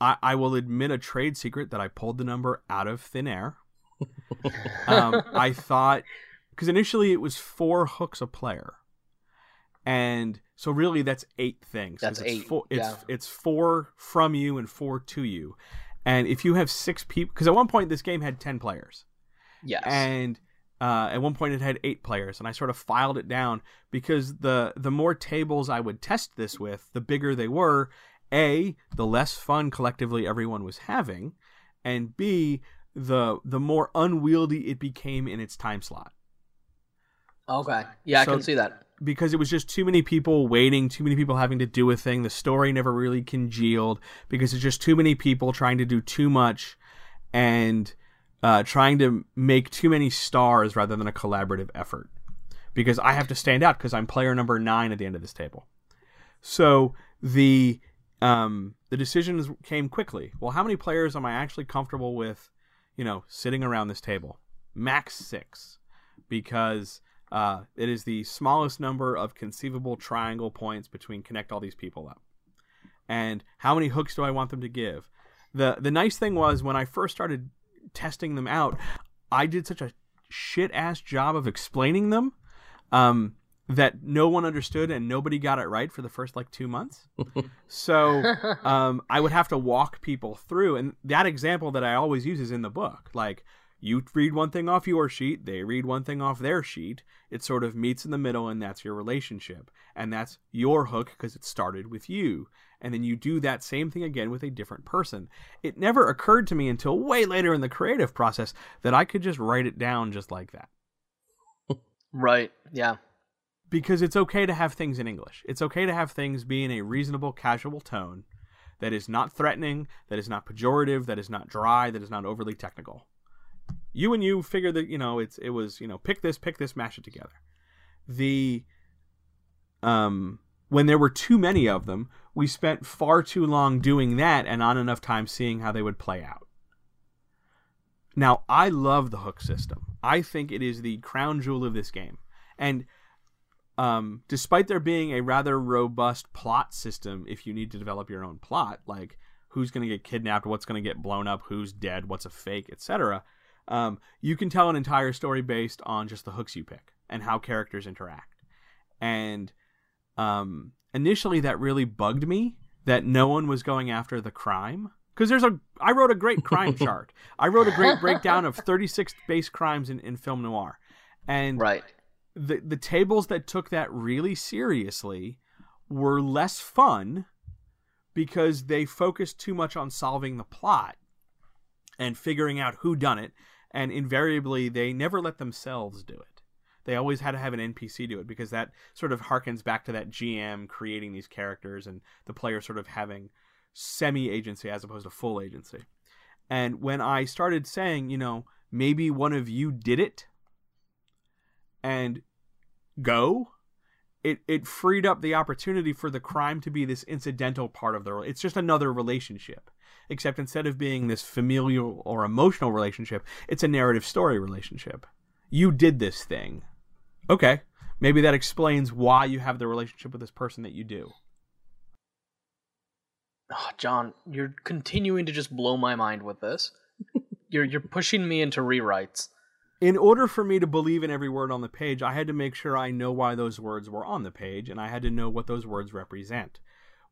I, I will admit a trade secret that I pulled the number out of thin air um, I thought because initially it was four hooks a player, and so really that's eight things That's it's eight, Four, it's yeah. it's four from you and four to you, and if you have six people, because at one point this game had ten players, Yes. and uh, at one point it had eight players, and I sort of filed it down because the the more tables I would test this with, the bigger they were. A, the less fun collectively everyone was having, and B, the the more unwieldy it became in its time slot okay. Yeah, So- I can see that. because it was just too many people waiting, too many people having to do a thing. The story never really congealed because it's just too many people trying to do too much and uh, trying to make too many stars rather than a collaborative effort. Because I have to stand out because I'm player number nine at the end of this table. So the um, the decisions came quickly. Well, how many players am I actually comfortable with? You know, sitting around this table, max six, because uh, it is the smallest number of conceivable triangle points between connect all these people up. And how many hooks do I want them to give? The the nice thing was when I first started testing them out, I did such a shit ass job of explaining them um, that no one understood and nobody got it right for the first like two months. so um, I would have to walk people through, and that example that I always use is in the book. Like you read one thing off your sheet, they read one thing off their sheet. It sort of meets in the middle, and that's your relationship, and that's your hook because it started with you. And then you do that same thing again with a different person. It never occurred to me until way later in the creative process that I could just write it down just like that Right. Yeah. because it's okay to have things in English. It's okay to have things be in a reasonable, casual tone that is not threatening, that is not pejorative, that is not dry, that is not overly technical. You and you figure that you know it's it was you know pick this, pick this, mash it together. The um when there were too many of them, we spent far too long doing that and not enough time seeing how they would play out. Now, I love the hook system. I think it is the crown jewel of this game. And um, despite there being a rather robust plot system, if you need to develop your own plot, like who's going to get kidnapped, what's going to get blown up, who's dead, what's a fake, etc., um, you can tell an entire story based on just the hooks you pick and how characters interact. And um, initially, that really bugged me that no one was going after the crime because there's a I wrote a great crime chart. I wrote a great breakdown of 36 base crimes in, in film noir, and Right. the the tables that took that really seriously were less fun because they focused too much on solving the plot and figuring out who done it and invariably they never let themselves do it. They always had to have an npc do it because that sort of harkens back to that gm creating these characters and the player sort of having semi agency as opposed to full agency. And when i started saying you know maybe one of you did it and go it it freed up the opportunity for the crime to be this incidental part of the it's just another relationship except instead of being this familial or emotional relationship it's a narrative story relationship you did this thing okay maybe that explains why you have the relationship with this person that you do Oh, John, you're continuing to just blow my mind with this. you're you're pushing me into rewrites. in order for me to believe in every word on the page, I had to make sure I know why those words were on the page, and I had to know what those words represent,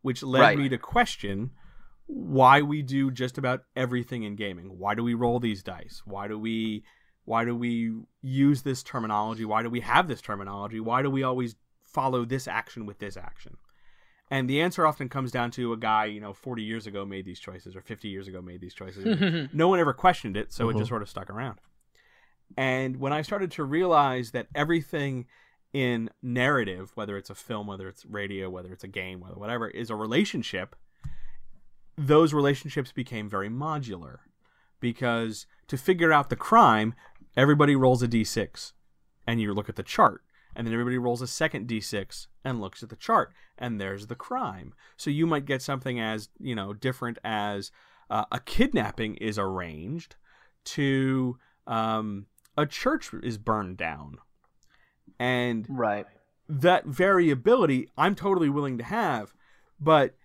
which led Right. me to question why we do just about everything in gaming. Why do we roll these dice? Why do we Why do we use this terminology? Why do we have this terminology? Why do we always follow this action with this action? And the answer often comes down to a guy, you know, 40 years ago made these choices or 50 years ago made these choices. no one ever questioned it, so it just uh-huh. sort of stuck around. And when I started to realize that everything in narrative, whether it's a film, whether it's radio, whether it's a game, whether whatever, is a relationship, those relationships became very modular. Because to figure out the crime, everybody rolls a d6 and you look at the chart. And then everybody rolls a second d6 and looks at the chart. And there's the crime. So you might get something as, you know, different as uh, a kidnapping is arranged to um, a church is burned down. And Right. that variability I'm totally willing to have, but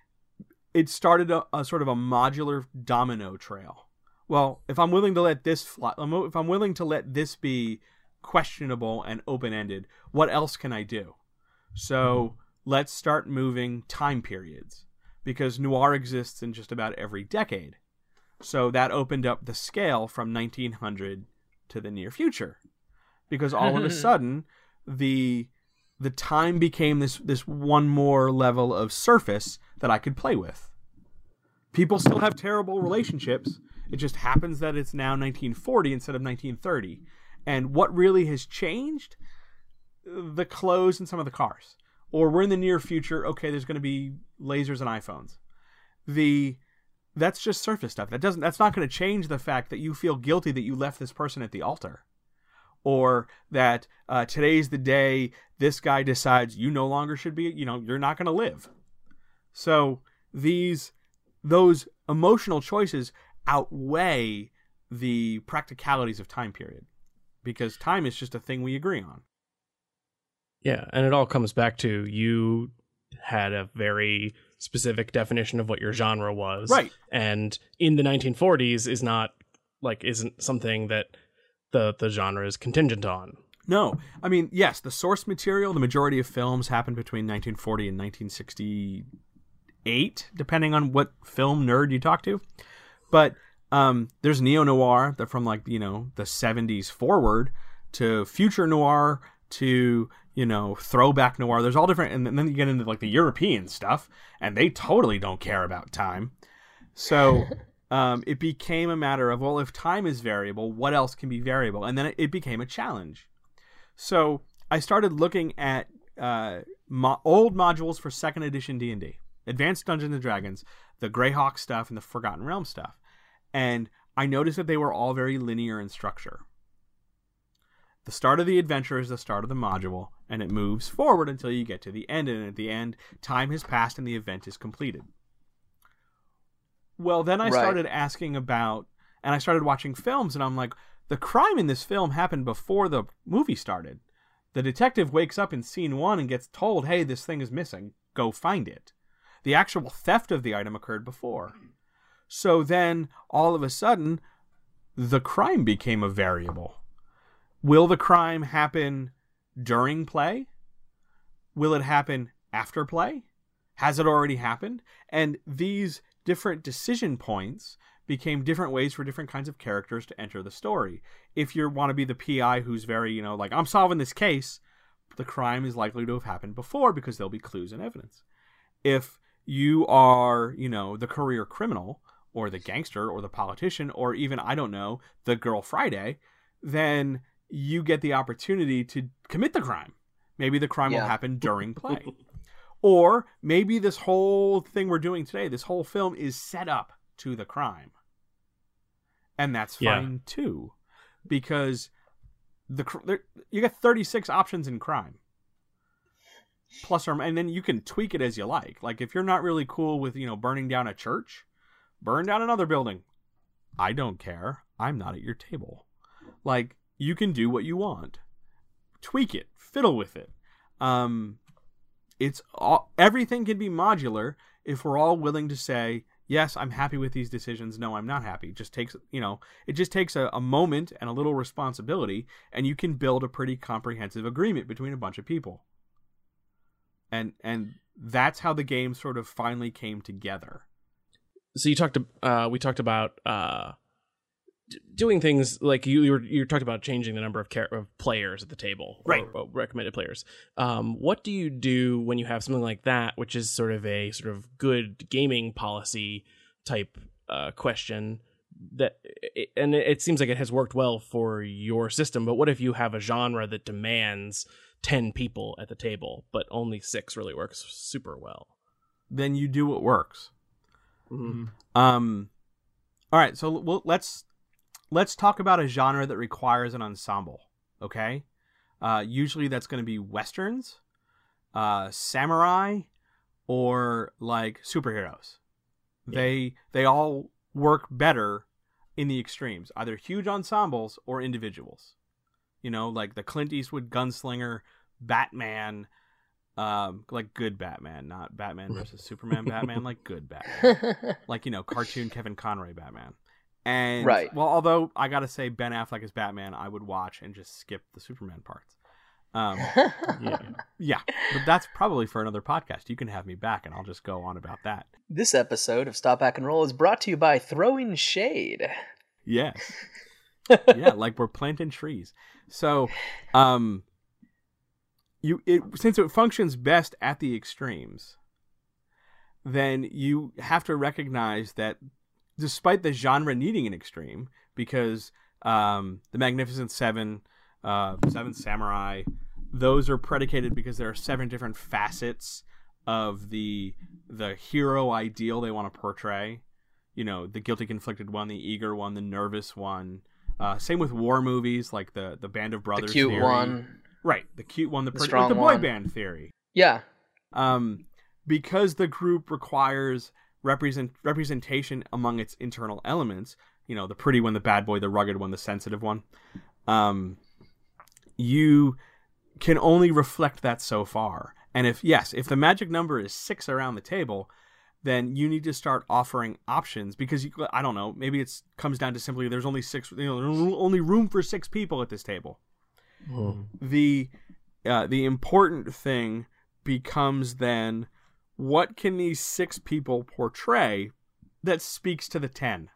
it started a, a sort of a modular domino trail. Well, if I'm willing to let this fly, if I'm willing to let this be questionable and open ended, what else can I do? So let's start moving time periods because noir exists in just about every decade. So that opened up the scale from 1900 to the near future because all of a sudden the the time became this this one more level of surface that I could play with. People still have terrible relationships. It just happens that it's now 1940 instead of 1930. And what really has changed? The clothes and some of the cars. Or we're in the near future, okay, there's going to be lasers and iPhones. The that's just surface stuff. That doesn't that's not going to change the fact that you feel guilty that you left this person at the altar or that uh, today's the day this guy decides you no longer should be you know you're not going to live so these those emotional choices outweigh the practicalities of time period because time is just a thing we agree on Yeah, and it all comes back to you had a very specific definition of what your genre was. Right. And in the 1940s is not like isn't something that the the genre is contingent on. no i mean yes the source material the majority of films happened between 1940 and 1968 depending on what film nerd you talk to. But um, there's neo noir that from like you know the 70s forward to future noir to you know throwback noir. There's all different and then you get into like the european stuff and they totally don't care about time. So um, it became a matter of well if time is variable what else can be variable? And then it, it became a challenge. So i started looking at uh, mo- old modules for second edition d&d advanced dungeons and dragons the greyhawk stuff and the forgotten realm stuff and i noticed that they were all very linear in structure the start of the adventure is the start of the module, and it moves forward until you get to the end, and at the end, time has passed and the event is completed. Well, then I Right. started asking about, and I started watching films, and I'm like, the crime in this film happened before the movie started. The detective wakes up in scene one and gets told, hey, this thing is missing. Go find it. The actual theft of the item occurred before. So then, all of a sudden, the crime became a variable. Will the crime happen during play? Will it happen after play? Has it already happened? And these different decision points became different ways for different kinds of characters to enter the story. If you want to be the PI who's very, you know, like, I'm solving this case, the crime is likely to have happened before because there'll be clues and evidence. If you are, you know, the career criminal or the gangster or the politician or even, I don't know, the girl Friday, then you get the opportunity to commit the crime. Maybe the crime will happen during play. or maybe this whole thing we're doing today, this whole film is set up to the crime. And that's Yeah. fine too. Because the you got 36 options in crime. Plus or and then you can tweak it as you like. Like if you're not really cool with, you know, burning down a church, burn down another building. I don't care. I'm not at your table. Like you can do what you want. Tweak it, fiddle with it. Um it's all, everything can be modular if we're all willing to say, yes, I'm happy with these decisions. No, I'm not happy. It just takes, you know, it just takes a, a moment and a little responsibility, and you can build a pretty comprehensive agreement between a bunch of people. And and that's how the game sort of finally came together. So you talked uh we talked about uh d- doing things like you you were you talked about changing the number of, of players at the table, Right. or recommended players. Um, what do you do when you have something like that, which is sort of a sort of good gaming policy type uh, question? That and it seems like it has worked well for your system. But what if you have a genre that demands ten people at the table, but only six really works super well? Then you do what works. Mhm. Um, all right, so we'll, let's let's talk about a genre that requires an ensemble. Okay, uh, usually that's going to be westerns, uh, samurai, or like superheroes. Yeah. They they all work better in the extremes, either huge ensembles or individuals. You know, like the Clint Eastwood gunslinger, Batman, um, like good Batman, not Batman versus Superman Batman, like good Batman like you know cartoon Kevin Conroy Batman. And Right. well, although I gotta say Ben Affleck as Batman, I would watch and just skip the Superman parts. Um, Yeah. yeah, but that's probably for another podcast. You can have me back, and I'll just go on about that. This episode of Stop Back and Roll is brought to you by Throwing Shade. Yes, yeah, like we're planting trees. So, um, you it since it functions best at the extremes, then you have to recognize that despite the genre needing an extreme, because um, the Magnificent Seven, uh, Seven Samurai, those are predicated because there are seven different facets of the the hero ideal they want to portray. You know, the guilty conflicted one, the eager one, the nervous one. Uh, same with war movies, like the the Band of Brothers, The cute theory. one. right? The cute one, the, The pretty, like the boy one. band theory Yeah. um, because the group requires represent representation among its internal elements. You know, the pretty one, the bad boy, the rugged one, the sensitive one. Um, you can only reflect that so far. And if yes, if the magic number is six around the table, then you need to start offering options because you, I don't know, maybe it's comes down to simply there's only six, you know, there's only room for six people at this table. The uh, the important thing becomes then what can these six people portray that speaks to the ten?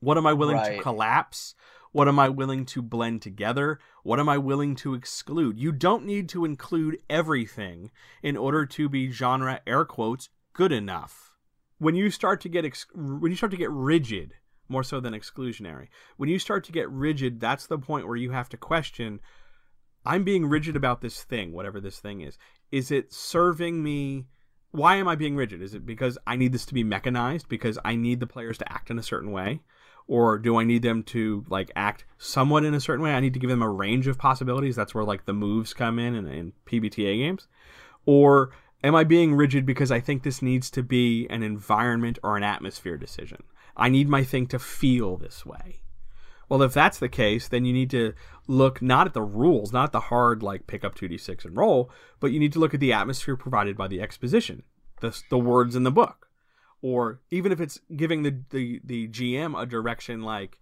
What am i willing to collapse? What am i willing to blend together? What am i willing to exclude? You don't need to include everything in order to be genre air quotes good enough. When you start to get ex- when you start to get rigid more so than exclusionary when you start to get rigid that's the point where you have to question i'm being rigid about this thing whatever this thing is. Is it serving me? Why am i being rigid? Is it because i need this to be mechanized? Because i need the players to act in a certain way? Or do i need them to like act somewhat in a certain way? I need to give them a range of possibilities. That's where like the moves come in in, in pbta games. Or am I being rigid because I think this needs to be an environment or an atmosphere decision? I need my thing to feel this way. Well, if that's the case, then you need to look not at the rules, not the hard, like pick up 2d6 and roll, but you need to look at the atmosphere provided by the exposition, the, the words in the book. Or even if it's giving the, the, the GM a direction like,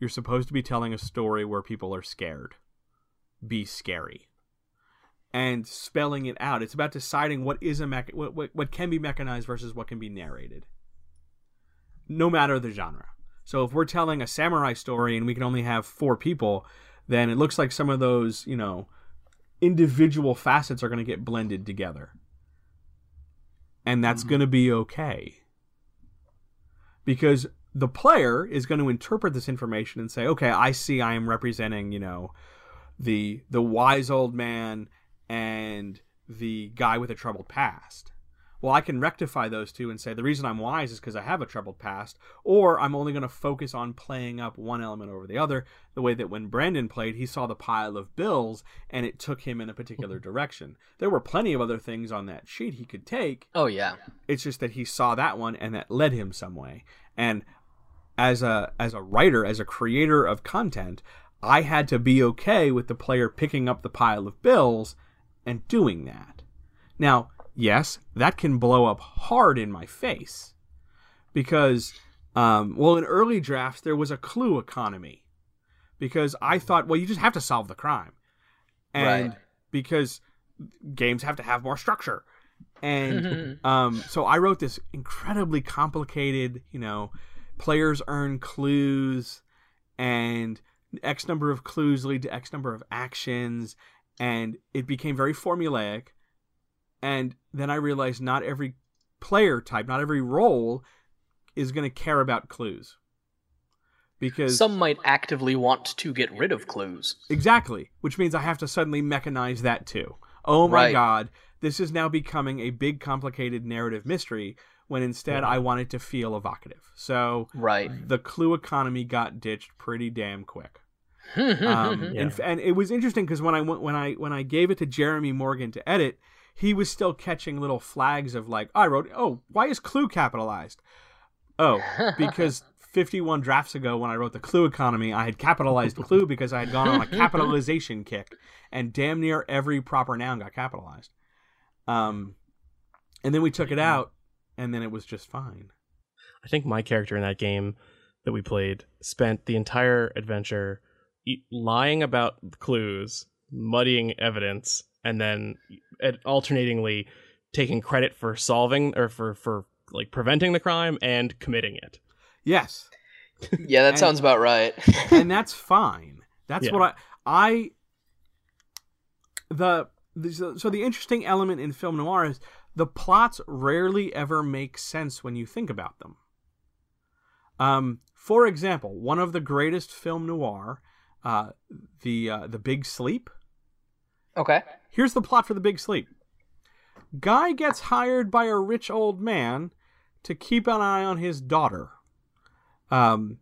you're supposed to be telling a story where people are scared. Be scary and spelling it out. It's about deciding what is a mech- what, what what can be mechanized versus what can be narrated. No matter the genre. So if we're telling a samurai story and we can only have four people, then it looks like some of those, you know, individual facets are going to get blended together. And that's mm-hmm. going to be okay. Because the player is going to interpret this information and say, "Okay, I see I am representing, you know, the the wise old man and the guy with a troubled past. Well, I can rectify those two and say the reason I'm wise is because I have a troubled past, or I'm only going to focus on playing up one element over the other. The way that when Brandon played, he saw the pile of bills and it took him in a particular direction. There were plenty of other things on that sheet he could take. Oh yeah. It's just that he saw that one and that led him some way. And as a as a writer, as a creator of content, I had to be okay with the player picking up the pile of bills and doing that. Now, yes, that can blow up hard in my face because, um, well, in early drafts there was a clue economy because I thought, well, you just have to solve the crime, and Right. because games have to have more structure, and um, so I wrote this incredibly complicated, you know, players earn clues and X number of clues lead to X number of actions, and it became very formulaic. And then I realized not every player type, not every role is going to care about clues. Because Some might actively want to get rid of clues. Exactly, which means I have to suddenly mechanize that too. Oh my Right. god, this is now becoming a big complicated narrative mystery when instead I want it to feel evocative. So Right. the clue economy got ditched pretty damn quick. um, Yeah. and, and it was interesting because when I went when I when I gave it to Jeremy Morgan to edit, he was still catching little flags of like I wrote, oh, why is clue capitalized? Oh, because 51 drafts ago when I wrote the clue economy, I had capitalized clue because I had gone on a capitalization kick, and damn near every proper noun got capitalized. Um, and then we took it out, and then it was just fine. I think my character in that game that we played spent the entire adventure lying about clues, muddying evidence, and then ad- alternatingly taking credit for solving or for for like preventing the crime and committing it. Yes, yeah, that And- sounds about right. and that's fine. That's Yeah. what I I the, the so- so the interesting element in film noir is the plots rarely ever make sense when you think about them. Um, for example, one of the greatest film noir, uh, the uh, the Big Sleep. okay. Here's the plot for the Big Sleep. Guy gets hired by a rich old man to keep an eye on his daughter, um,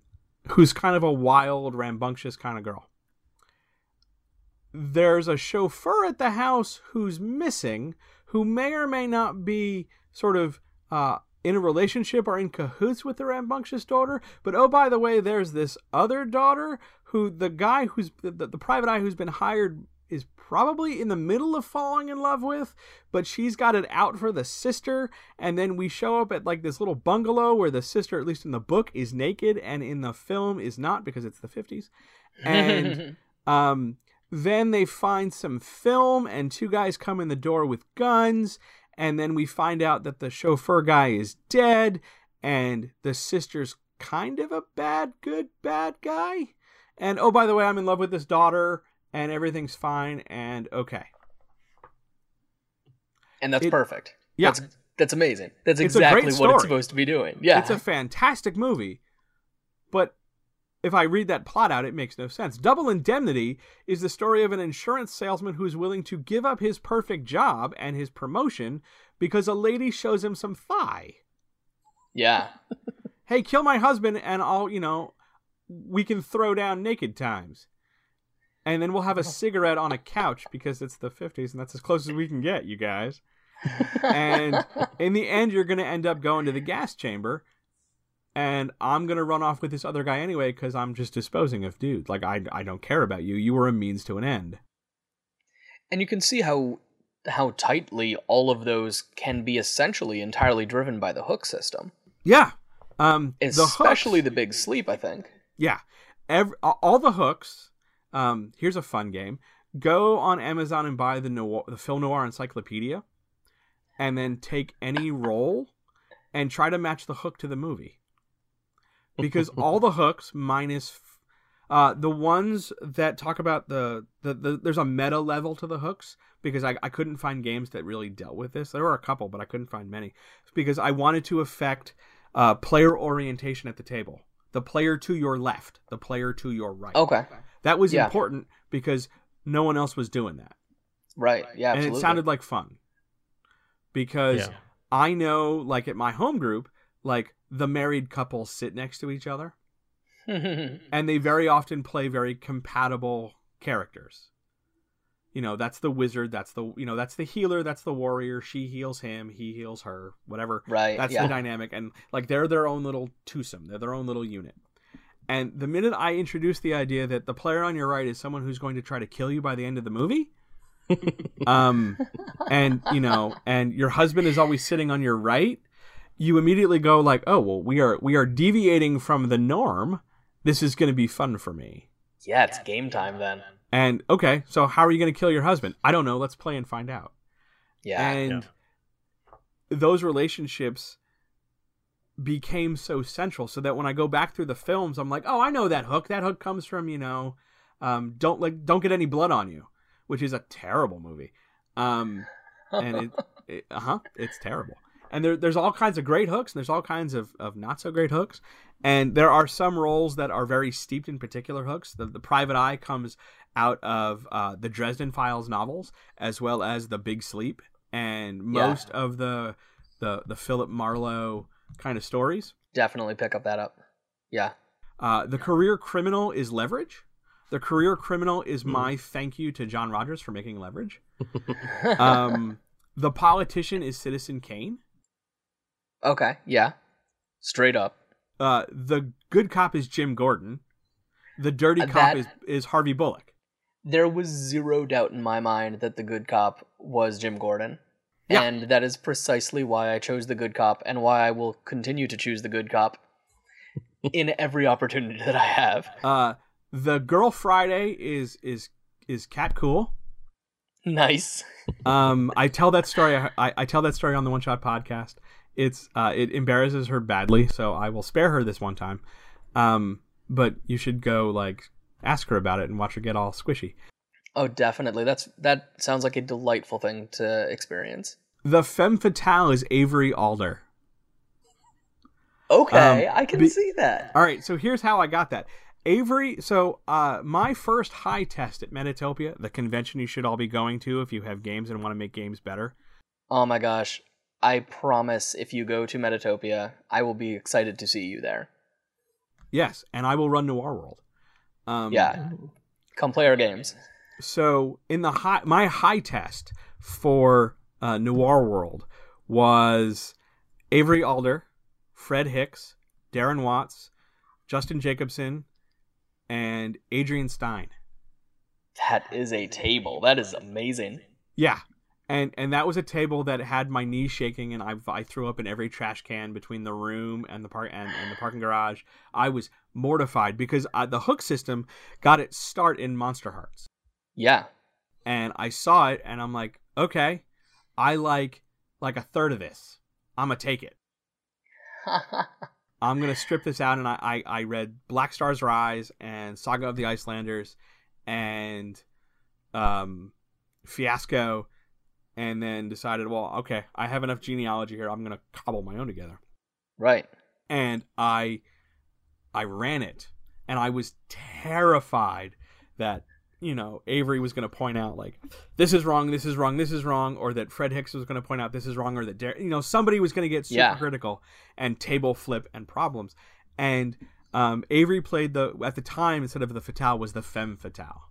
who's kind of a wild, rambunctious kind of girl. There's a chauffeur at the house who's missing, who may or may not be sort of uh, in a relationship or in cahoots with the rambunctious daughter. But oh, by the way, there's this other daughter who the guy who's the, the private eye who's been hired is probably in the middle of falling in love with, but she's got it out for the sister. And then we show up at like this little bungalow where the sister, at least in the book, is naked and in the film is not because it's the 50s. And um, then they find some film, and two guys come in the door with guns. And then we find out that the chauffeur guy is dead, and the sister's kind of a bad, good, bad guy. And oh, by the way, I'm in love with this daughter, and everything's fine, and okay. and that's It- perfect. Yeah. That's that's amazing. That's exactly what story. it's supposed to be doing. Yeah. It's a fantastic movie, but if I read that plot out, it makes no sense. Double Indemnity is the story of an insurance salesman who's willing to give up his perfect job and his promotion because a lady shows him some thigh. yeah. Hey, kill my husband, and I'll, you know, we can throw down naked times. And then we'll have a cigarette on a couch because it's the 50s and that's as close as we can get, you guys. and in the end you're going to end up going to the gas chamber and i'm going to run off with this other guy anyway because i'm just disposing of dudes like I, I don't care about you you were a means to an end and you can see how how tightly all of those can be essentially entirely driven by the hook system. yeah um the Especially hooks, the big sleep, I think. Yeah. Every, all the hooks um here's a fun game. Go on amazon and buy the noir, the film noir encyclopedia and then take any role and try to match the hook to the movie. Because all the hooks minus uh, the ones that talk about the, the, the there's a meta level to the hooks because I, I couldn't find games that really dealt with this. There were a couple but i couldn't find many because i wanted to affect uh, player orientation at the table the player to your left the player to your right Okay. that was Yeah. important because no one else was doing that Right. Yeah, absolutely. and it sounded like fun because Yeah. I know, like at my home group, like the married couples sit next to each other, and they very often play very compatible characters. You know, that's the wizard, that's the you know, that's the healer, that's the warrior. She heals him, he heals her, whatever. right. That's yeah. the dynamic, and like they're their own little twosome. They're their own little unit. And the minute I introduce the idea that the player on your right is someone who's going to try to kill you by the end of the movie, um, and you know, and your husband is always sitting on your right, you immediately go like, "Oh, well, we are we are deviating from the norm. This is going to be fun for me." yeah, it's game time then. And okay, so how are you going to kill your husband? I don't know. Let's play and find out. Yeah. and those relationships became so central so that when I go back through the films, I'm like, oh, I know that hook. That hook comes from, you know, um, don't like don't get any blood on you, which is a terrible movie. Um, and it, it uh huh, it's terrible. And there, there's all kinds of great hooks, and there's all kinds of, of not so great hooks. And there are some roles that are very steeped in particular hooks. The, the Private Eye comes out of uh, the Dresden Files novels, as well as The Big Sleep, and most yeah. of the the the Philip Marlowe kind of stories. Definitely pick up that up. Yeah. Uh, the career criminal is leverage. The career criminal is mm. my thank you to John Rogers for making leverage. um, the politician is Citizen Kane. Okay, yeah. Straight up. Uh, the good cop is Jim Gordon. The dirty uh, cop that, is is Harvey Bullock. There was zero doubt in my mind that the good cop was Jim Gordon. Yeah. And that is precisely why I chose the good cop and why I will continue to choose the good cop in every opportunity that I have. Uh the girl Friday is is is Kat Kuhl. Nice. um, I tell that story. I, I tell that story on the One Shot podcast. It's uh, it embarrasses her badly, so I will spare her this one time. Um, but you should go like ask her about it and watch her get all squishy. Oh, definitely. That's that sounds like a delightful thing to experience. The femme fatale is Avery Alder. Okay, um, I can be, see that. All right, so here's how I got that. Avery, so uh, my first high test at Metatopia, the convention you should all be going to if you have games and want to make games better. Oh my gosh. I promise if you go to Metatopia, I will be excited to see you there. Yes, and I will run Noir World. Um, yeah. Come play our games. So in the high, my high test for uh, Noir World was Avery Alder, Fred Hicks, Darren Watts, Justin Jacobson, and Adrian Stein. That is a table. That is amazing. Yeah. And and that was a table that had my knees shaking and I I threw up in every trash can between the room and the park and, and the parking garage. I was mortified because uh, the hook system got its start in Monsterhearts. Yeah. And I saw it and I'm like, "Okay, I like like a third of this. I'm going to take it." I'm gonna strip this out, and I, I, I read Black Stars Rise and Saga of the Icelanders and um, Fiasco, and then decided, well, okay, I have enough genealogy here. I'm gonna cobble my own together. Right. And I I ran it, and I was terrified that you know, Avery was going to point out like this is wrong, this is wrong, this is wrong, or that Fred Hicks was going to point out this is wrong, or that you know somebody was going to get super yeah. critical and table flip and problems. And um, Avery played the at the time instead of the fatale was the femme fatale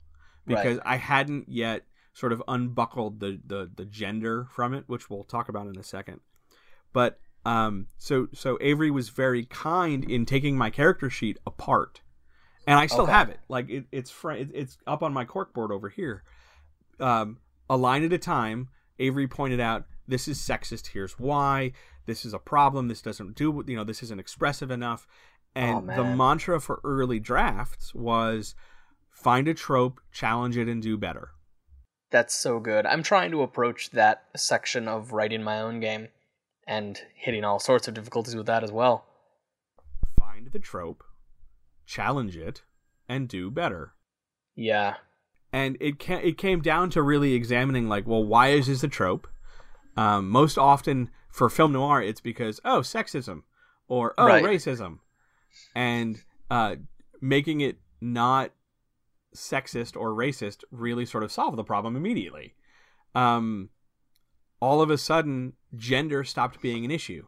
because right. I hadn't yet sort of unbuckled the, the the gender from it, which we'll talk about in a second. But um, so so Avery was very kind in taking my character sheet apart and I still okay. have it. Like it, it's fr- it's up on my corkboard over here. Um, a line at a time. Avery pointed out this is sexist. Here's why. This is a problem. This doesn't do. You know, this isn't expressive enough. And oh, the mantra for early drafts was find a trope, challenge it, and do better. That's so good. I'm trying to approach that section of writing my own game and hitting all sorts of difficulties with that as well. Find the trope, challenge it, and do better. Yeah. And it it came down to really examining like, well, why is this a trope? Um, most often for film noir, it's because oh, sexism or oh, right. racism, and uh, making it not sexist or racist really sort of solve the problem immediately. Um, all of a sudden, gender stopped being an issue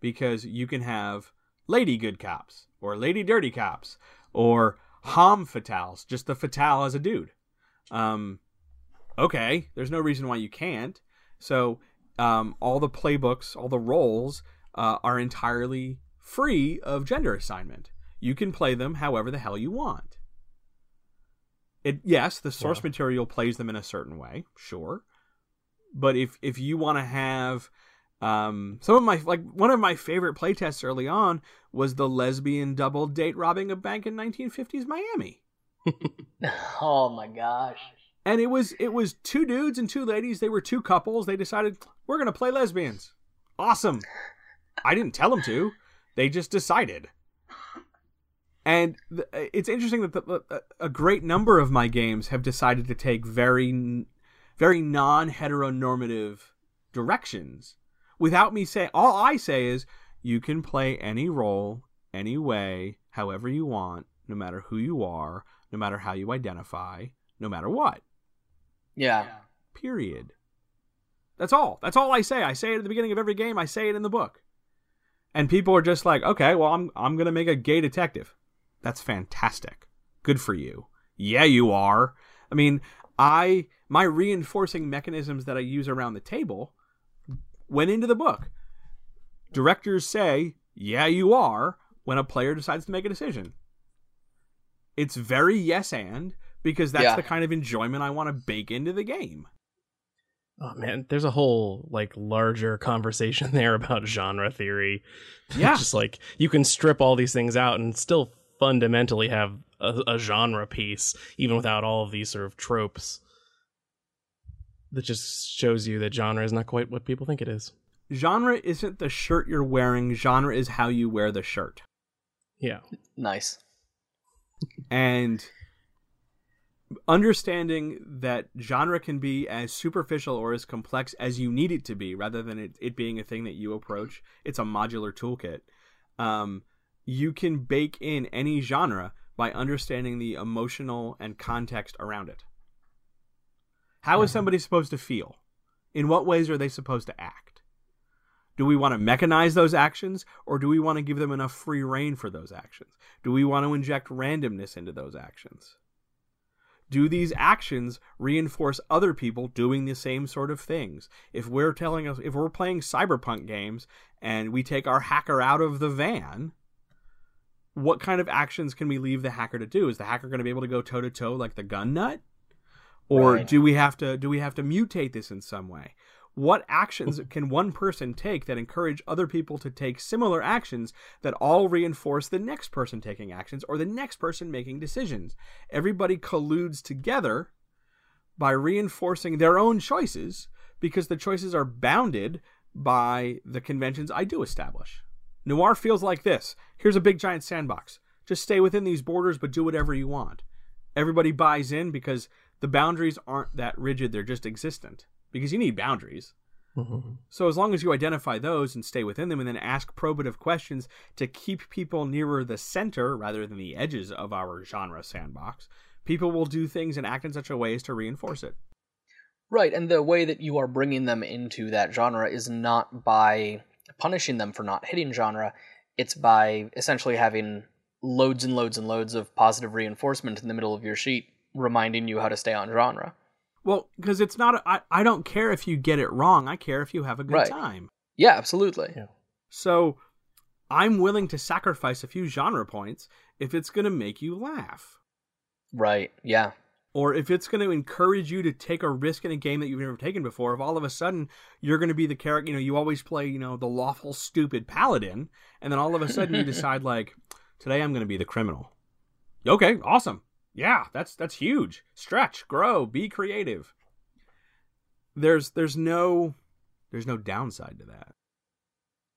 because you can have lady good cops or lady dirty cops or homme fatales, just the fatale as a dude. Um, okay, there's no reason why you can't. So um, all the playbooks, all the roles uh, are entirely free of gender assignment. You can play them however the hell you want. It yes, the source yeah. material plays them in a certain way, sure. But if if you want to have um, some of my like one of my favorite playtests early on was the lesbian double date robbing a bank in 1950s Miami. oh my gosh! And it was it was two dudes and two ladies. They were two couples. They decided we're gonna play lesbians. Awesome. I didn't tell them to. They just decided. And th- uh, it's interesting that the, uh, uh, a great number of my games have decided to take very, very non heteronormative directions without me saying, all I say is, you can play any role, any way, however you want, no matter who you are, no matter how you identify, no matter what. Yeah. Period. That's all. That's all I say. I say it at the beginning of every game. I say it in the book. And people are just like, okay, well, I'm I'm gonna make a gay detective. That's fantastic. Good for you. Yeah, you are. I mean, I my reinforcing mechanisms that I use around the table went into the book. Directors say, "Yeah, you are," when a player decides to make a decision. It's very yes and because that's Yeah. the kind of enjoyment I want to bake into the game. Oh man, there's a whole like larger conversation there about genre theory. Yeah. just like you can strip all these things out and still fundamentally have a, a genre piece, even without all of these sort of tropes. That just shows you that genre is not quite what people think it is. Genre isn't the shirt you're wearing, genre is how you wear the shirt. Yeah. Nice. and understanding that genre can be as superficial or as complex as you need it to be rather than it, it being a thing that you approach it's a modular toolkit um, you can bake in any genre by understanding the emotional and context around it How is uh-huh. somebody supposed to feel in what ways are they supposed to act do we want to mechanize those actions or do we want to give them enough free reign for those actions? Do we want to inject randomness into those actions? Do these actions reinforce other people doing the same sort of things? If we're telling us if we're playing cyberpunk games and we take our hacker out of the van, what kind of actions can we leave the hacker to do? Is the hacker going to be able to go toe to toe like the gun nut? Or Right. do we have to do we have to mutate this in some way? What actions can one person take that encourage other people to take similar actions that all reinforce the next person taking actions or the next person making decisions? Everybody colludes together by reinforcing their own choices because the choices are bounded by the conventions I do establish. Noir feels like this. Here's a big giant sandbox. Just stay within these borders, but do whatever you want. Everybody buys in because the boundaries aren't that rigid, they're just existent. Because you need boundaries. Mm-hmm. So as long as you identify those and stay within them and then ask probative questions to keep people nearer the center rather than the edges of our genre sandbox, people will do things and act in such a way as to reinforce it. Right, and the way that you are bringing them into that genre is not by punishing them for not hitting genre, it's by essentially having loads and loads and loads of positive reinforcement in the middle of your sheet reminding you how to stay on genre. Well, because it's not, a, I, I don't care if you get it wrong. I care if you have a good Right. time. Yeah, absolutely. Yeah. So I'm willing to sacrifice a few genre points if it's going to make you laugh. Right, yeah. Or if it's going to encourage you to take a risk in a game that you've never taken before, if all of a sudden you're going to be the character, you know, you always play, you know, the lawful stupid paladin, and then all of a sudden you decide like, today I'm going to be the criminal. Okay, awesome. Yeah, that's that's huge. Stretch, grow, be creative. There's there's no there's no downside to that.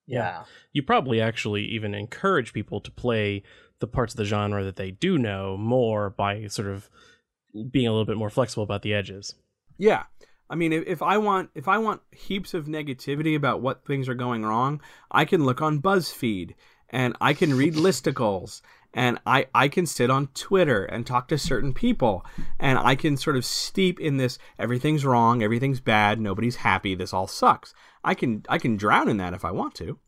Yeah. You probably actually even encourage people to play the parts of the genre that they do know more by sort of being a little bit more flexible about the edges. Yeah. I mean, if, if I want if I want heaps of negativity about what things are going wrong, I can look on BuzzFeed and I can read listicles and I, I can sit on Twitter and talk to certain people and I can sort of steep in this everything's wrong, everything's bad, nobody's happy, this all sucks. I can I can drown in that if I want to.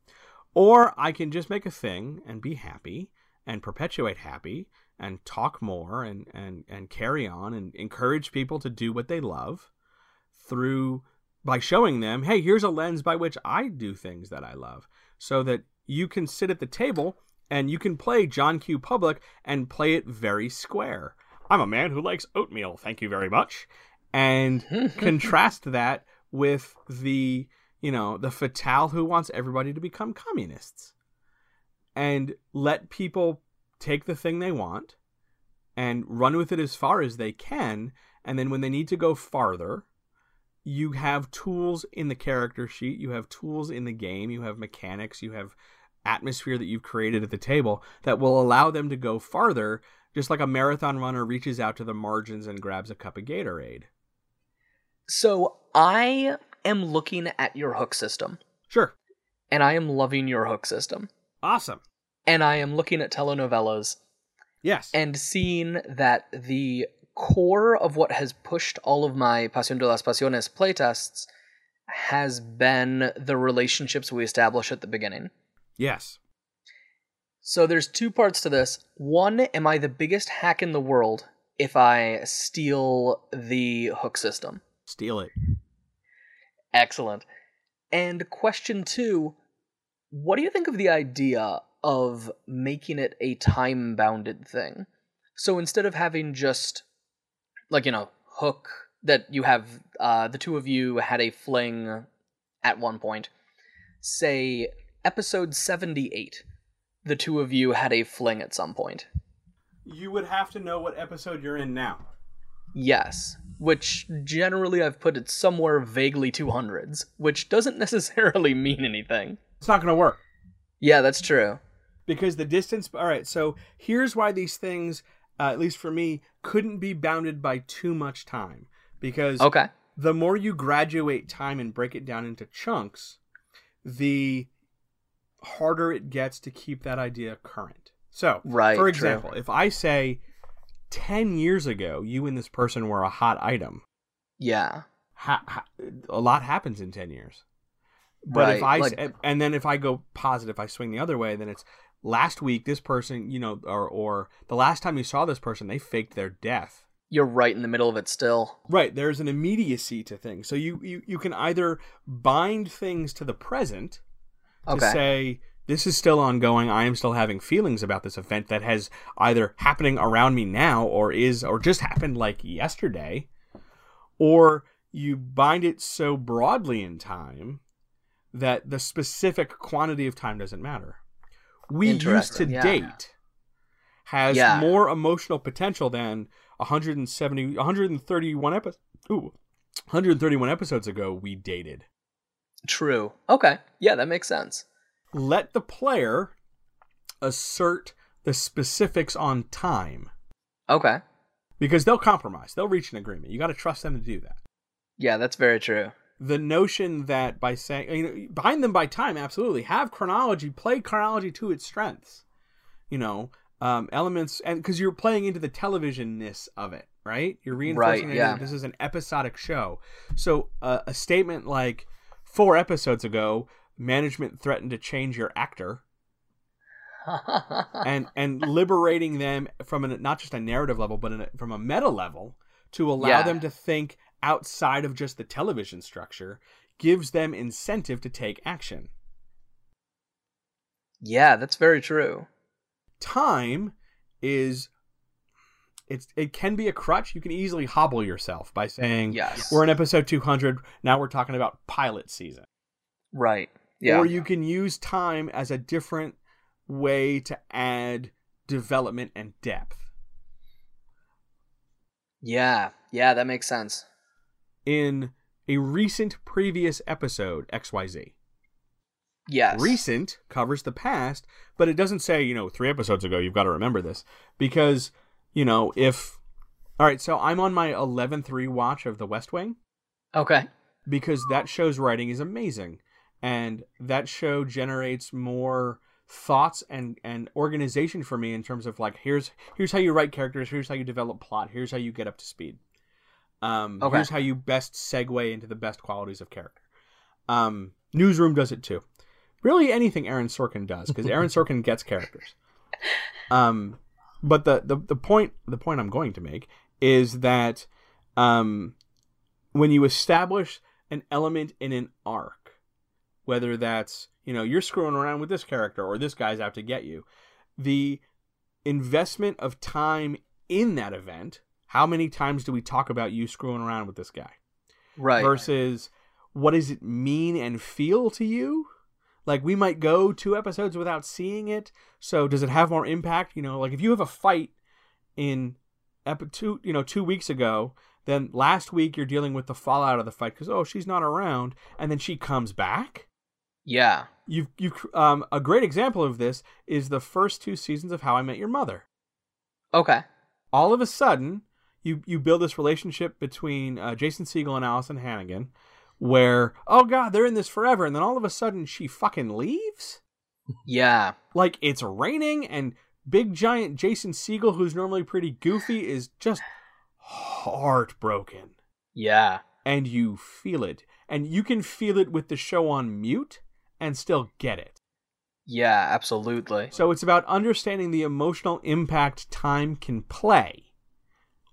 Or I can just make a thing and be happy and perpetuate happy and talk more and, and, and carry on and encourage people to do what they love through by showing them, hey, here's a lens by which I do things that I love. So that you can sit at the table and you can play John Q. Public and play it very square. I'm a man who likes oatmeal, thank you very much. And contrast that with the, you know, the fatale who wants everybody to become communists. And let people take the thing they want and run with it as far as they can. And then when they need to go farther, you have tools in the character sheet, you have tools in the game, you have mechanics, you have atmosphere that you've created at the table that will allow them to go farther, just like a marathon runner reaches out to the margins and grabs a cup of Gatorade. So I am looking at your hook system, Sure. and I am loving your hook system. Awesome. And I am looking at telenovelas Yes. and seeing that the core of what has pushed all of my Pasión de las Pasiones playtests has been the relationships we establish at the beginning. yes. So there's two parts to this. One, am I the biggest hack in the world if I steal the hook system? Steal it. Excellent. And question two, what do you think of the idea of making it a time bounded thing? So instead of having just, like, you know, hook that you have, uh, the two of you had a fling at one point, say episode 78, the two of you had a fling at some point. You would have to know what episode you're in now. Yes, which generally I've put it somewhere vaguely 200s, which doesn't necessarily mean anything. It's not going to work. Yeah, that's true. Because the distance all right so here's why these things uh, at least for me couldn't be bounded by too much time because Okay. the more you graduate time and break it down into chunks the harder it gets to keep that idea current so Right, for true. example if i say 10 years ago you and this person were a hot item Yeah. ha- ha- a lot happens in 10 years but if i like- and then if i go positive i swing the other way then it's last week this person you know or or the last time you saw this person they faked their death You're right in the middle of it still. right there's an immediacy to things so you you, you can either bind things to the present to Okay. say this is still ongoing i am still having feelings about this event that has either happening around me now or is or just happened like yesterday or you bind it so broadly in time that the specific quantity of time doesn't matter we used to yeah. date has Yeah. more emotional potential than 170 131 episodes ooh 131 episodes ago we dated True. Okay. Yeah, that makes sense. let the player assert the specifics on time Okay. because they'll compromise they'll reach an agreement you got to trust them to do that Yeah, that's very true. The notion that by saying you know bind them by time absolutely have chronology play chronology to its strengths you know um, elements and because you're playing into the televisionness of it right you're reinforcing Right, yeah. that this is an episodic show so uh, a statement like four episodes ago management threatened to change your actor and and liberating them from a, not just a narrative level but from a meta level to allow Yeah. them to think outside of just the television structure gives them incentive to take action yeah, that's very true. time is it's it can be a crutch you can easily hobble yourself by saying Yes. we're in episode 200 now we're talking about pilot season Right. Yeah. or you can use time as a different way to add development and depth yeah. Yeah, that makes sense. In a recent previous episode xyz Yes. recent covers the past but it doesn't say you know three episodes ago you've got to remember this because you know if all right so i'm on my 11th rewatch of the west wing Okay. because that show's writing is amazing and that show generates more thoughts and and organization for me in terms of like here's here's how you write characters here's how you develop plot here's how you get up to speed um Okay. here's how you best segue into the best qualities of character. Um newsroom does it too. Really anything aaron sorkin does because aaron sorkin gets characters. Um but the, the the point the point i'm going to make is that um when you establish an element in an arc whether that's you know you're screwing around with this character or this guy's out to get you the investment of time in that event how many times do we talk about you screwing around with this guy Right. versus what does it mean and feel to you like we might go two episodes without seeing it so does it have more impact you know like if you have a fight in epi- two you know two weeks ago then last week you're dealing with the fallout of the fight because oh she's not around and then she comes back Yeah. You've you um a great example of this is the first two seasons of How I Met Your Mother. Okay. All of a sudden, you you build this relationship between uh, Jason Segel and Alyson Hannigan, where oh god they're in this forever, and then all of a sudden she fucking leaves. Yeah. Like it's raining and big giant Jason Segel, who's normally pretty goofy, is just heartbroken. Yeah. And you feel it. And you can feel it with the show on mute and still get it. Yeah, absolutely. So it's about understanding the emotional impact time can play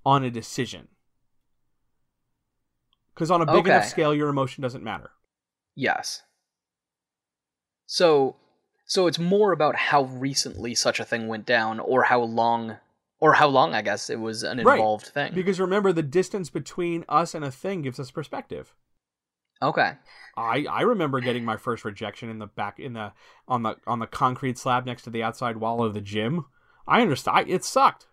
on a decision. Because on a big enough scale, your emotion doesn't matter. Yes. So so it's more about how recently such a thing went down or how long or how long I guess it was an Right. involved thing. Because remember, the distance between us and a thing gives us perspective. okay. I, I remember getting my first rejection in the back in the on the on the concrete slab next to the outside wall of the gym. I understand. I, it sucked.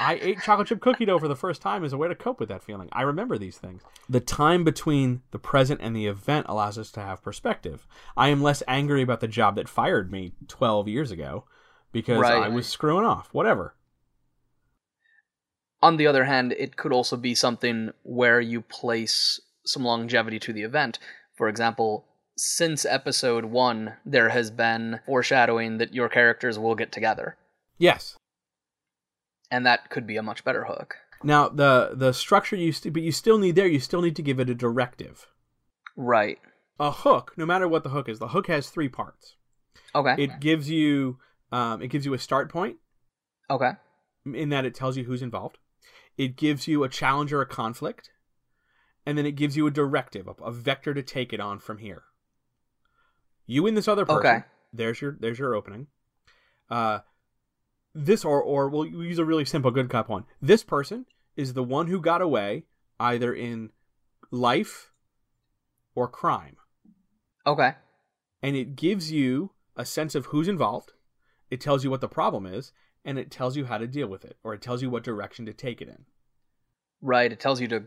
I ate chocolate chip cookie dough for the first time as a way to cope with that feeling. I remember these things. The time between the present and the event allows us to have perspective. I am less angry about the job that fired me 12 years ago because Right. I was screwing off. Whatever. On the other hand, it could also be something where you place some longevity to the event. For example, since episode 1, there has been foreshadowing that your characters will get together. Yes. And that could be a much better hook. Now the the structure you st- but you still need there. You still need to give it a directive. Right. A hook, no matter what the hook is, the hook has three parts. Okay. It gives you um, it gives you a start point okay. in that it tells you who's involved. It gives you a challenge or a conflict, and then it gives you a directive, a, a vector to take it on from here. You and this other person. Okay. There's your there's your opening. Uh, this or or we'll use a really simple good cop one. This person is the one who got away either in life or crime, Okay. and it gives you a sense of who's involved. It tells you what the problem is, and it tells you how to deal with it, or it tells you what direction to take it in. Right. It tells you to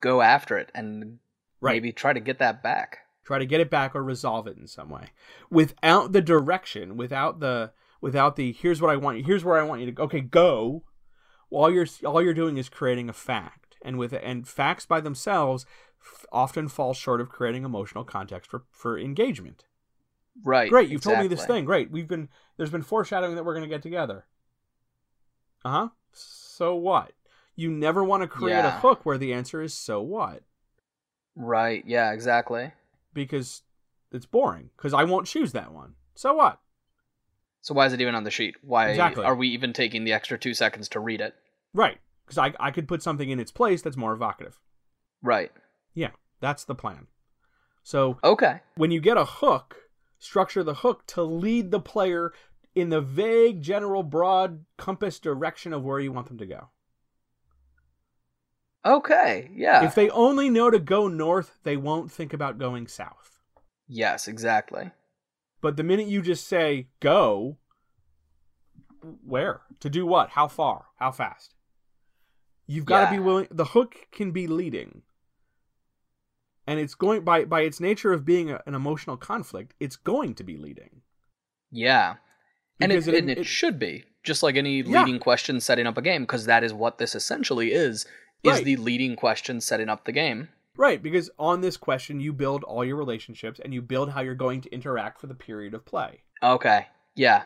go after it and Right. maybe try to get that back. try to get it back or resolve it in some way without the direction without the without the here's what i want you here's where i want you to go okay go all you're all you're doing is creating a fact. And with and facts by themselves f- often fall short of creating emotional context for for engagement. Right. great you've told me this thing great we've been there's been foreshadowing that we're going to get together. Uh-huh so what? You never want to create a hook where the answer is so what? Right. Yeah, exactly. because it's boring because i won't choose that one. So what So why is it even on the sheet? Why Exactly. are we even taking the extra 2 seconds to read it? Right. Because I, I could put something in its place that's more evocative. Right. Yeah, that's the plan. So Okay. when you get a hook, structure the hook to lead the player in the vague, general, broad compass direction of where you want them to go. Okay. Yeah. If they only know to go north, they won't think about going south. yes, exactly. But the minute you just say go, where? To do what? How far? How fast? You've got to Yeah. be willing the hook can be leading. And it's going by by its nature of being a, an emotional conflict, it's going to be leading. Yeah. And it, it- and it, it- should be just like any Yeah. leading question setting up a game because that is what this essentially is is Right. the leading question setting up the game. Right, because on this question you build all your relationships and you build how you're going to interact for the period of play. Okay. Yeah.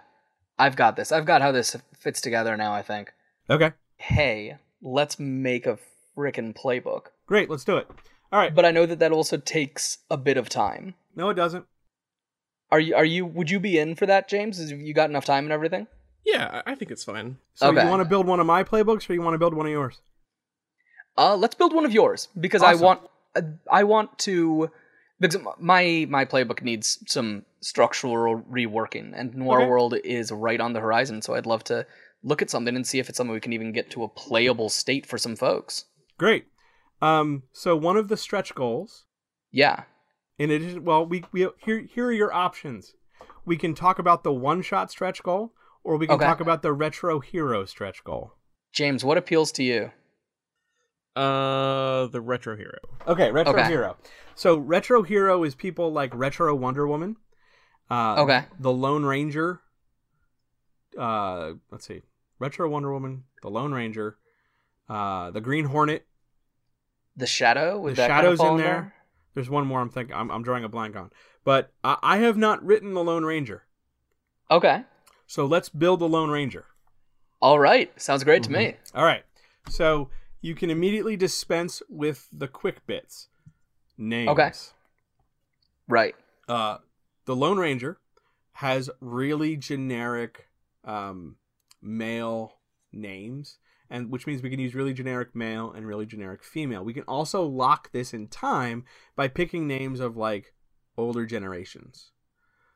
I've got this. I've got how this fits together now, I think. Okay. Hey, let's make a frickin' playbook. Great, let's do it. All right. But I know that that also takes a bit of time. No, it doesn't. Are you are you would you be in for that, James? Have you got enough time and everything? Yeah, I I think it's fine. So Okay. you want to build one of my playbooks or you want to build one of yours? Uh, let's build one of yours because I want I want to because my my playbook needs some structural reworking, and Noir Okay. World is right on the horizon. So I'd love to look at something and see if it's something we can even get to a playable state for some folks. Great. Um, so one of the stretch goals Yeah. In addition, well, we, we here here are your options. We can talk about the one shot stretch goal, or we can Okay. talk about the retro hero stretch goal. James, what appeals to you? Uh, the retro hero. Okay, Retro Okay. Hero. So Retro Hero is people like Retro Wonder Woman. Uh, Okay. The Lone Ranger. Uh, let's see. Retro Wonder Woman, the Lone Ranger, uh, the Green Hornet. The shadow with The that Shadow's kind of in there. There's one more I'm thinking. I'm, I'm drawing a blank on, but I, I have not written the Lone Ranger. Okay. So let's build the Lone Ranger. All right. Sounds great to me. All right. So you can immediately dispense with the quick bits. Names. Okay. Right. uh, the Lone Ranger has really generic um, male names, and which means we can use really generic male and really generic female. We can also lock this in time by picking names of like older generations.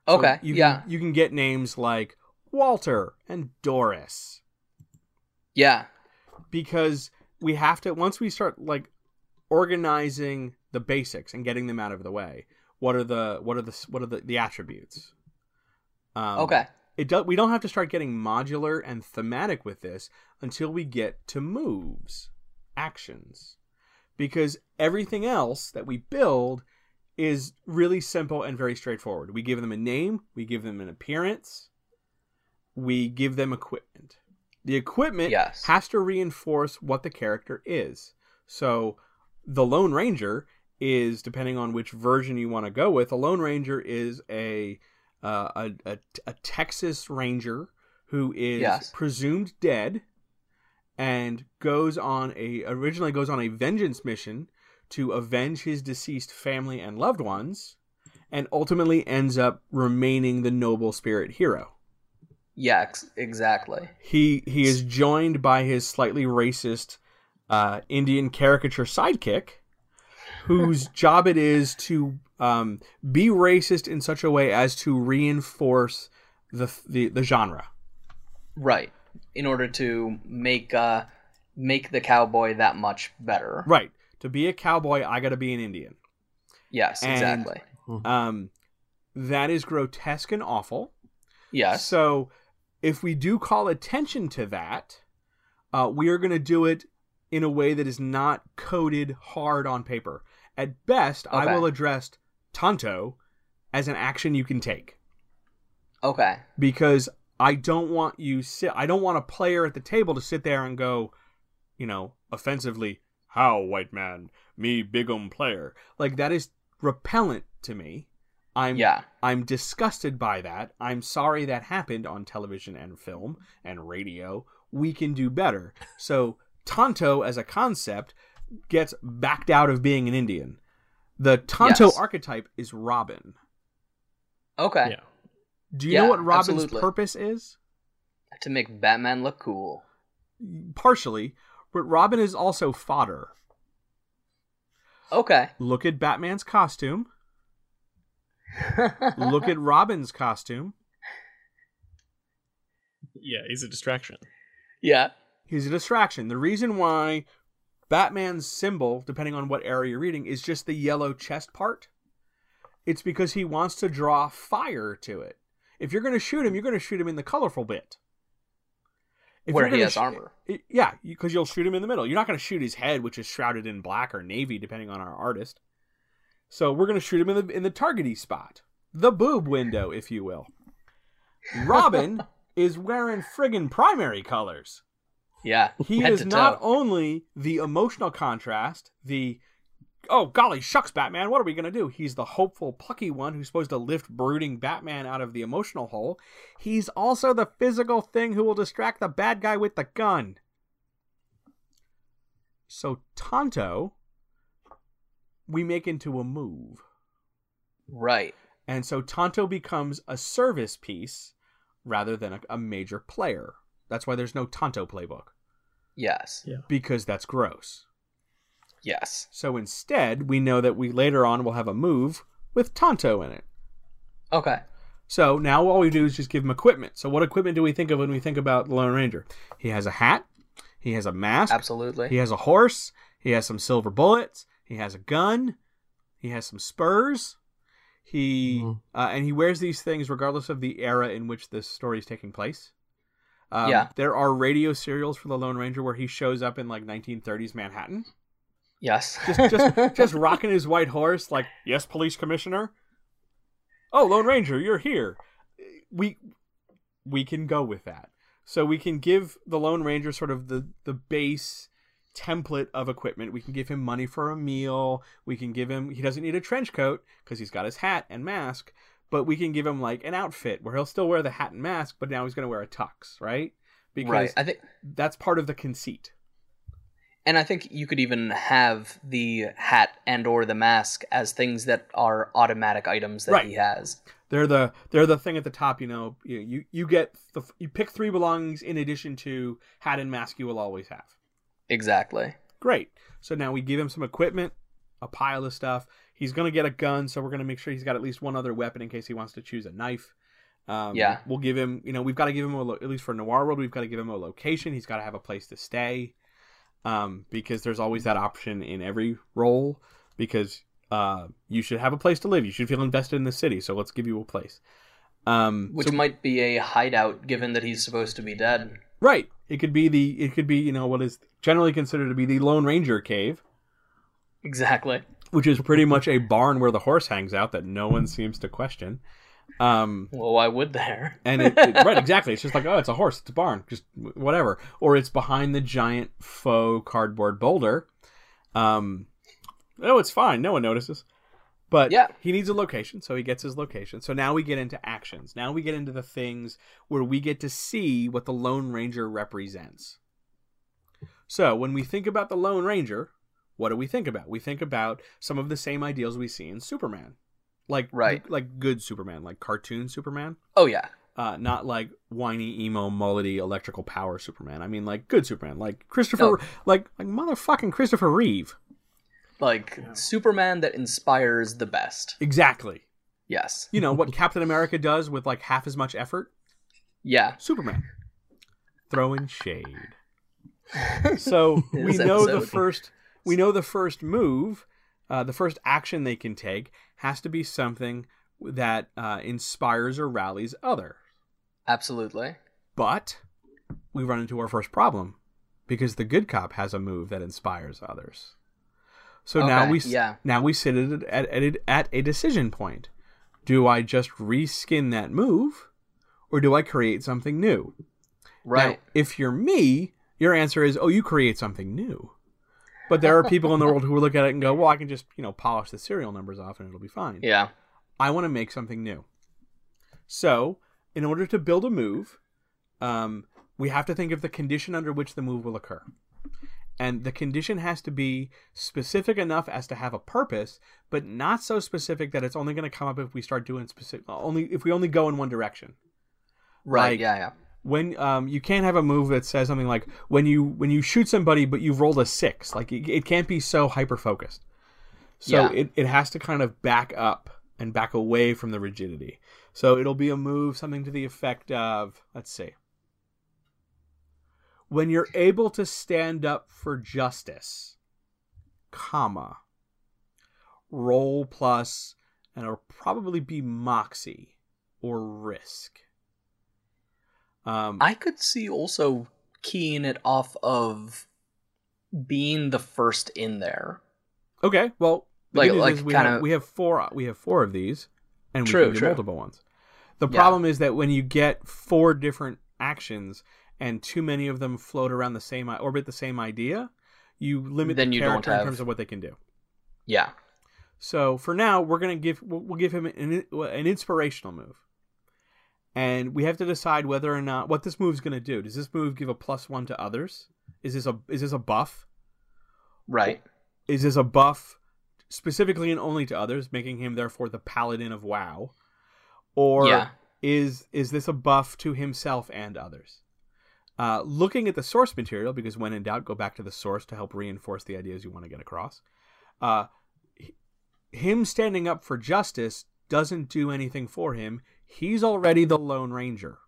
So Okay. you yeah. Can, you can get names like Walter and Doris Yeah. because we have to once we start like organizing the basics and getting them out of the way what are the what are the what are the, the attributes? Um, Okay. it do, we don't have to start getting modular and thematic with this until we get to moves actions. Because everything else that we build is really simple and very straightforward. We give them a name we give them an appearance we give them equipment the equipment Yes. has to reinforce what the character is so the lone ranger is depending on which version you want to go with a lone ranger is a uh, a, a, a Texas Ranger who is Yes. presumed dead and goes on a originally goes on a vengeance mission to avenge his deceased family and loved ones and ultimately ends up remaining the noble spirit hero. Yeah. Ex- exactly. He he is joined by his slightly racist uh, Indian caricature sidekick, whose job it is to um, be racist in such a way as to reinforce the the, the genre. Right. In order to make uh make the cowboy that much better. Right. To be a cowboy, I got to be an Indian. Yes. And- Exactly. Um, that is grotesque and awful. Yes. So, if we do call attention to that, uh, we are going to do it in a way that is not coded hard on paper. At best, I will address Tonto as an action you can take Okay. because I don't want you sit. I don't want a player at the table to sit there and go, you know, offensively, "How white man, me bigum player." Like that is repellent to me. I'm Yeah. I'm disgusted by that. I'm sorry that happened on television and film and radio. We can do better. So Tonto as a concept gets backed out of being an Indian. The Tonto Yes. archetype is Robin. Okay. Yeah. Do you Yeah, know what Robin's absolutely. purpose is? To make Batman look cool. Partially, but Robin is also fodder. Okay. Look at Batman's costume. Look at Robin's costume. Yeah, he's a distraction. Yeah. He's a distraction. The reason why Batman's symbol, depending on what era you're reading, is just the yellow chest part. It's because he wants to draw fire to it. If you're going to shoot him, you're going to shoot him in the colorful bit. If Where he has sh- armor. yeah, because you'll shoot him in the middle. You're not going to shoot his head, which is shrouded in black or navy, depending on our artist. So we're going to shoot him in the in the targety spot, the boob window, if you will. Robin is wearing friggin' primary colors. Yeah. He is not only the emotional contrast, the oh golly shucks Batman, what are we gonna do? He's the hopeful, plucky one who's supposed to lift brooding Batman out of the emotional hole. He's also the physical thing who will distract the bad guy with the gun. So Tonto, we make into a move. Right. And so Tonto becomes a service piece rather than a, a major player. That's why there's no Tonto playbook, Yes. Yeah. because that's gross. Yes. So instead, we know that we later on will have a move with Tonto in it. Okay. So now all we do is just give him equipment. So what equipment do we think of when we think about the Lone Ranger? He has a hat, he has a mask, Absolutely. he has a horse, he has some silver bullets, he has a gun, he has some spurs. He Mhm. uh, and he wears these things regardless of the era in which this story is taking place. Um, Yeah. there are radio serials for the Lone Ranger where he shows up in like 1930s Manhattan. Yes. just just just rocking his white horse like yes police commissioner oh lone ranger you're here we we can go with that so we can give the lone ranger sort of the the base template of equipment we can give him money for a meal we can give him he doesn't need a trench coat because he's got his hat and mask but we can give him like an outfit where he'll still wear the hat and mask but now he's going to wear a tux right because right. I think that's part of the conceit and I think you could even have the hat and or the mask as things that are automatic items that Right. he has. They're the they're the thing at the top. You know, you you, you get the you pick three belongings in addition to hat and mask. You will always have. Exactly. Great. So now we give him some equipment, a pile of stuff. He's gonna get a gun, so we're gonna make sure he's got at least one other weapon in case he wants to choose a knife. Um, Yeah. We'll give him. You know, we've got to give him a lo- at least for Noir World. We've got to give him a location. He's got to have a place to stay. Um, because there's always that option in every role. Because uh, you should have a place to live. You should feel invested in the city. So let's give you a place. Um, Which so- might be a hideout given that he's supposed to be dead. Right. It could be the it could be, you know, what is generally considered to be the Lone Ranger cave, Exactly. which is pretty much a barn where the horse hangs out that no one seems to question. Um Well, why would there? and it, it- right, exactly. It's just like, oh, it's a horse, it's a barn, just whatever. Or it's behind the giant faux cardboard boulder. Um Oh, it's fine. No one notices. But Yeah. he needs a location, so he gets his location. So now we get into actions. Now we get into the things where we get to see what the Lone Ranger represents. So when we think about the Lone Ranger, what do we think about? We think about some of the same ideals we see in Superman. Like Right. like good Superman, like cartoon Superman. Oh yeah. Uh, not like whiny emo mullety electrical power Superman. I mean like good Superman, like Christopher, No. like like motherfucking Christopher Reeve. Like Superman that inspires the best. Exactly. Yes. You know what Captain America does with like half as much effort. Yeah. Superman throwing shade. So we know the first we know the first move, uh, the first action they can take has to be something that uh, inspires or rallies others. Absolutely. But we run into our first problem because the good cop has a move that inspires others. So now we yeah. now we sit at, at, at, a- at a decision point. Do I just reskin that move, or do I create something new? Right. Now, if you're me, your answer is, oh, you create something new. But there are people in the world who will look at it and go, well, I can just you know polish the serial numbers off and it'll be fine. yeah. I want to make something new. So, in order to build a move, um, we have to think of the condition under which the move will occur. And the condition has to be specific enough as to have a purpose, but not so specific that it's only going to come up if we start doing specific only if we only go in one direction. Right. Like- yeah. Yeah. When um, you can't have a move that says something like when you when you shoot somebody but you've rolled a six, like it, it can't be so hyper focused. So Yeah. it, it has to kind of back up and back away from the rigidity. So it'll be a move, something to the effect of, let's see. When you're able to stand up for justice, comma, roll plus, and it'll probably be moxie or risk. Um, I could see also keying it off of being the first in there. Okay, well, Like- like we kinda- have we have four we have four of these, and we True, can do true. multiple ones. The Yeah. problem is that when you get four different actions and too many of them float around the same orbit the same idea, you limit Then the you character in terms of what they can do. Yeah. So for now, we're gonna give we'll, we'll give him an an inspirational move, and we have to decide whether or not what this move's gonna do. Does this move give a plus one to others? Is this a is this a buff? Right. is this a buff specifically and only to others, making him therefore the paladin of WoW, or Yeah. is is this a buff to himself and others? Uh, looking at the source material, because when in doubt, go back to the source to help reinforce the ideas you want to get across. Uh, him standing up for justice doesn't do anything for him. He's already the Lone Ranger.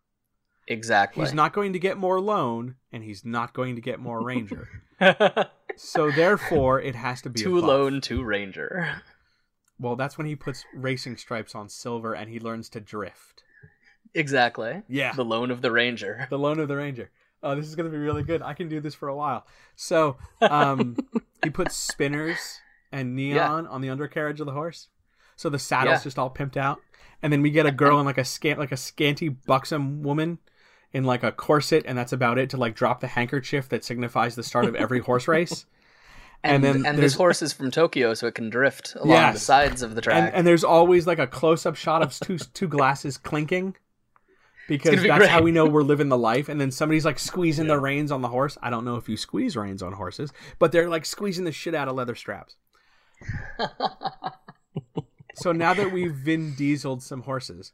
Exactly. He's not going to get more lone, and he's not going to get more Ranger. so therefore, it has to be a too buff. lone, too ranger. Well, that's when he puts racing stripes on silver and he learns to drift. Exactly. Yeah. The lone of the ranger. The Lone of the Ranger. Oh, this is going to be really good. I can do this for a while. So, um, he puts spinners and neon on the undercarriage of the horse, so the saddle's Yeah. just all pimped out. And then we get a girl in like a scant, like a scanty, buxom woman in like a corset, and that's about it to like drop the handkerchief that signifies the start of every horse race. And, And and, then this horse is from Tokyo, so it can drift along Yes. the sides of the track. and, and there's always like a close-up shot of two two glasses clinking because be that's great. how we know we're living the life and then somebody's like squeezing the reins on the horse. I don't know if you squeeze reins on horses but they're like squeezing the shit out of leather straps. So now that we've vin dieseled some horses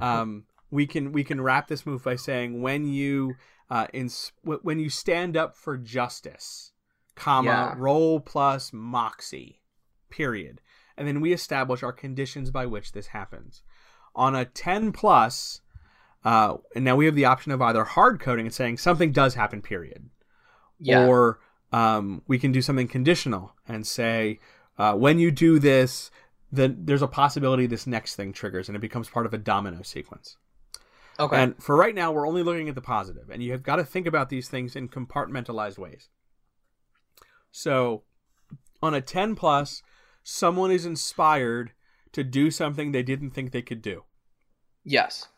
um, we can we can wrap this move by saying when you uh, in when you stand up for justice comma Yeah. roll plus moxie period. And then we establish our conditions by which this happens. On a 10 plus uh, and now we have the option of either hard coding and saying something does happen period yeah. or um, we can do something conditional and say uh, when you do this then there's a possibility this next thing triggers and it becomes part of a domino sequence okay. and for right now, we're only looking at the positive, and you have got to think about these things in compartmentalized ways. So, on a 10 plus, someone is inspired to do something they didn't think they could do. yes.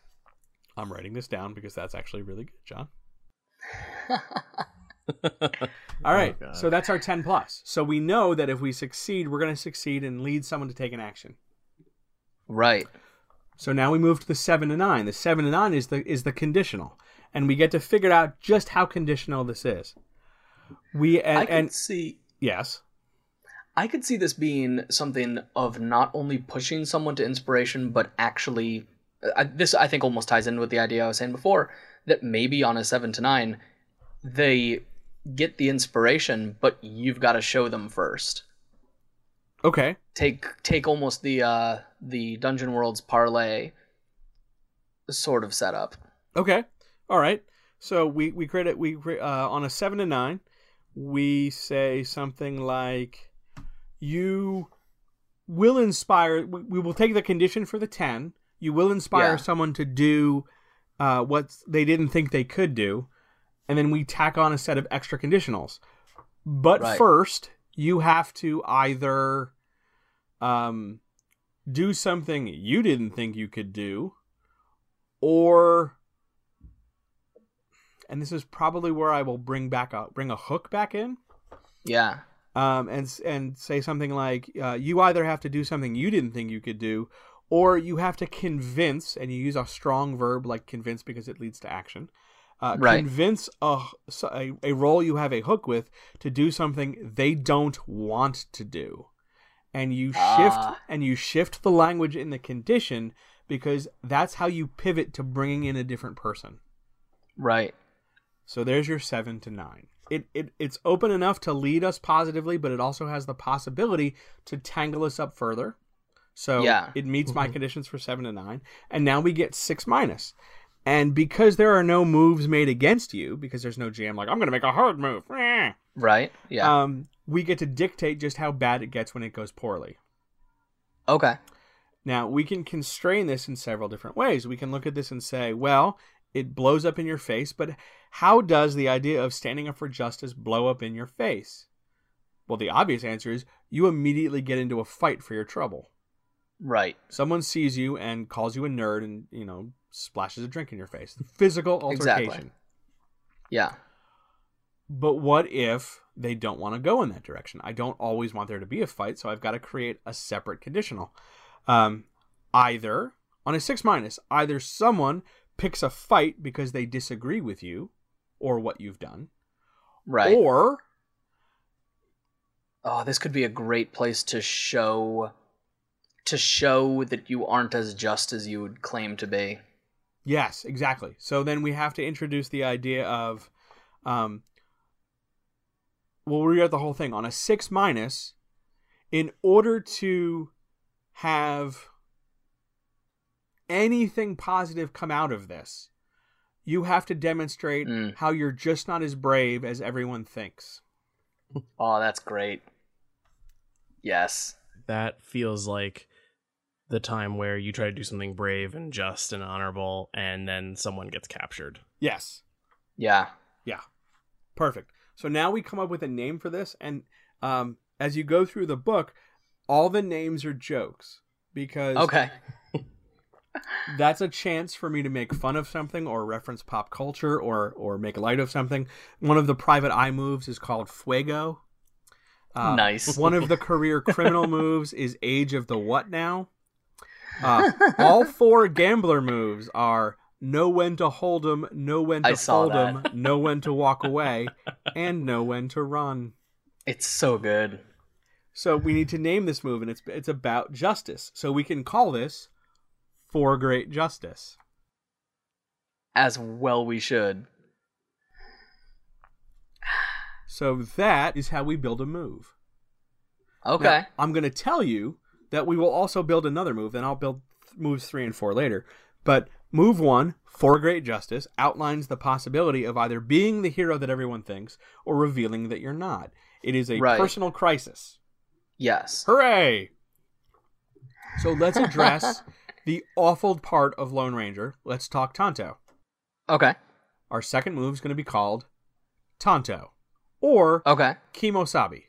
I'm writing this down because that's actually really good, John. All right, oh, God. so that's our 10 plus. So we know that if we succeed, we're going to succeed and lead someone to take an action. Right. So now we move to the seven to nine. The seven to nine is the is the conditional, and we get to figure out just how conditional this is. We I and, could and see. yes, I could see this being something of not only pushing someone to inspiration, but actually, I, this I think almost ties in with the idea I was saying before that maybe on a seven to nine, they get the inspiration, but you've got to show them first. okay, Take take almost the uh, the Dungeon Worlds parley sort of setup. okay, all right. So we we create it. We uh, on a seven to nine, we say something like, "You will inspire." We, we will take the condition for the ten. You will inspire Yeah. someone to do uh, what they didn't think they could do, and then we tack on a set of extra conditionals. But Right. first, you have to either um, do something you didn't think you could do, or and this is probably where I will bring back a bring a hook back in, Yeah. um, and and say something like uh, you either have to do something you didn't think you could do, or you have to convince, and you use a strong verb like convince because it leads to action. Uh, Right. Convince a, a a role you have a hook with to do something they don't want to do, and you shift Ah. and you shift the language in the condition because that's how you pivot to bringing in a different person. Right. So there's your seven to nine. It, it it's open enough to lead us positively, but it also has the possibility to tangle us up further. So Yeah. it meets my conditions for seven to nine, and now we get six minus. And because there are no moves made against you, because there's no jam like I'm going to make a hard move, Right. Yeah. um, we get to dictate just how bad it gets when it goes poorly. okay. Now, we can constrain this in several different ways. We can look at this and say, well, it blows up in your face, but how does the idea of standing up for justice blow up in your face? Well, the obvious answer is you immediately get into a fight for your trouble. Right. Someone sees you and calls you a nerd and, you know, splashes a drink in your face. Physical altercation. Exactly. Yeah. But what if they don't want to go in that direction? I don't always want there to be a fight, so I've got to create a separate conditional. Um, either on a six minus, either someone picks a fight because they disagree with you or what you've done, Right. or oh, this could be a great place to show to show that you aren't as just as you would claim to be. yes, exactly. So then we have to introduce the idea of, um, well, we got the whole thing on a six minus. In order to have anything positive come out of this, you have to demonstrate Mm. how you're just not as brave as everyone thinks. Oh, that's great. Yes. that feels like the time where you try to do something brave and just and honorable and then someone gets captured Yes. Yeah. Yeah. Perfect. So now we come up with a name for this, and Um, as you go through the book, all the names are jokes because Okay. that's a chance for me to make fun of something or reference pop culture or or make light of something. One of the private eye moves is called Fuego. Uh, Nice. One of the career criminal moves is Age of the What Now. Uh, all four gambler moves are know when to hold 'em, know when to fold 'em, know when to walk away, and know when to run. It's so good. So we need to name this move, and it's it's about justice. So we can call this for great justice. As well we should. So that is how we build a move. Okay. Now, I'm going to tell you that we will also build another move, and I'll build moves three and four later. But move one, for great justice, outlines the possibility of either being the hero that everyone thinks or revealing that you're not. It is a Right. personal crisis. yes. Hooray! So let's address the awful part of Lone Ranger. Let's talk Tonto. Okay. Our second move is going to be called Tonto or Okay. Kimosabi.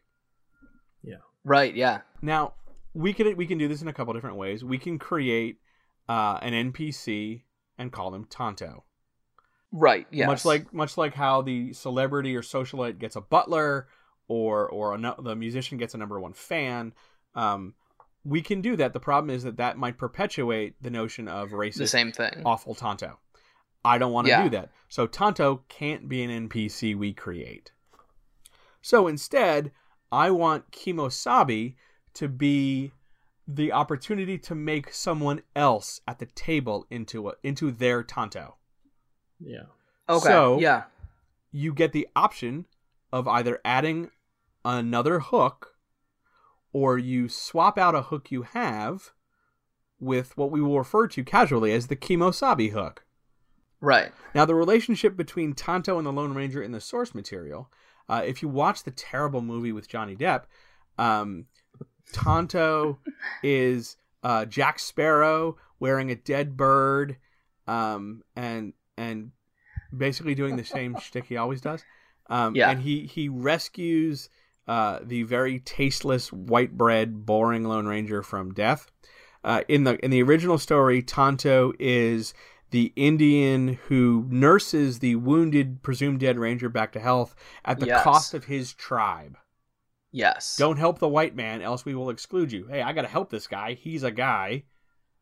Yeah. Right, yeah. Now we can we can do this in a couple different ways. We can create uh, an NPC and call them Tonto. Right, yes. Much like much like how the celebrity or socialite gets a butler, or or a, the musician gets a number one fan. Um, we can do that. The problem is that that might perpetuate the notion of racist, the same thing. awful Tonto. I don't want to Yeah. do that. So Tonto can't be an NPC we create. So instead, I want Kimosabi to be the opportunity to make someone else at the table into a, into their Tonto. Yeah. Okay. so- yeah. You get the option of either adding another hook or you swap out a hook you have with what we will refer to casually as the Kimosabi hook. Right. Now, the relationship between Tonto and the Lone Ranger in the source material, uh, if you watch the terrible movie with Johnny Depp, um, Tonto is uh, Jack Sparrow wearing a dead bird, um, and and basically doing the same shtick he always does. Um, Yeah. And he he rescues uh, the very tasteless, white bread, boring Lone Ranger from death. Uh, in the in the original story, Tonto is the Indian who nurses the wounded, presumed dead ranger back to health at the Yes. cost of his tribe. Yes. Don't help the white man, else we will exclude you. Hey, I got to help this guy. He's a guy.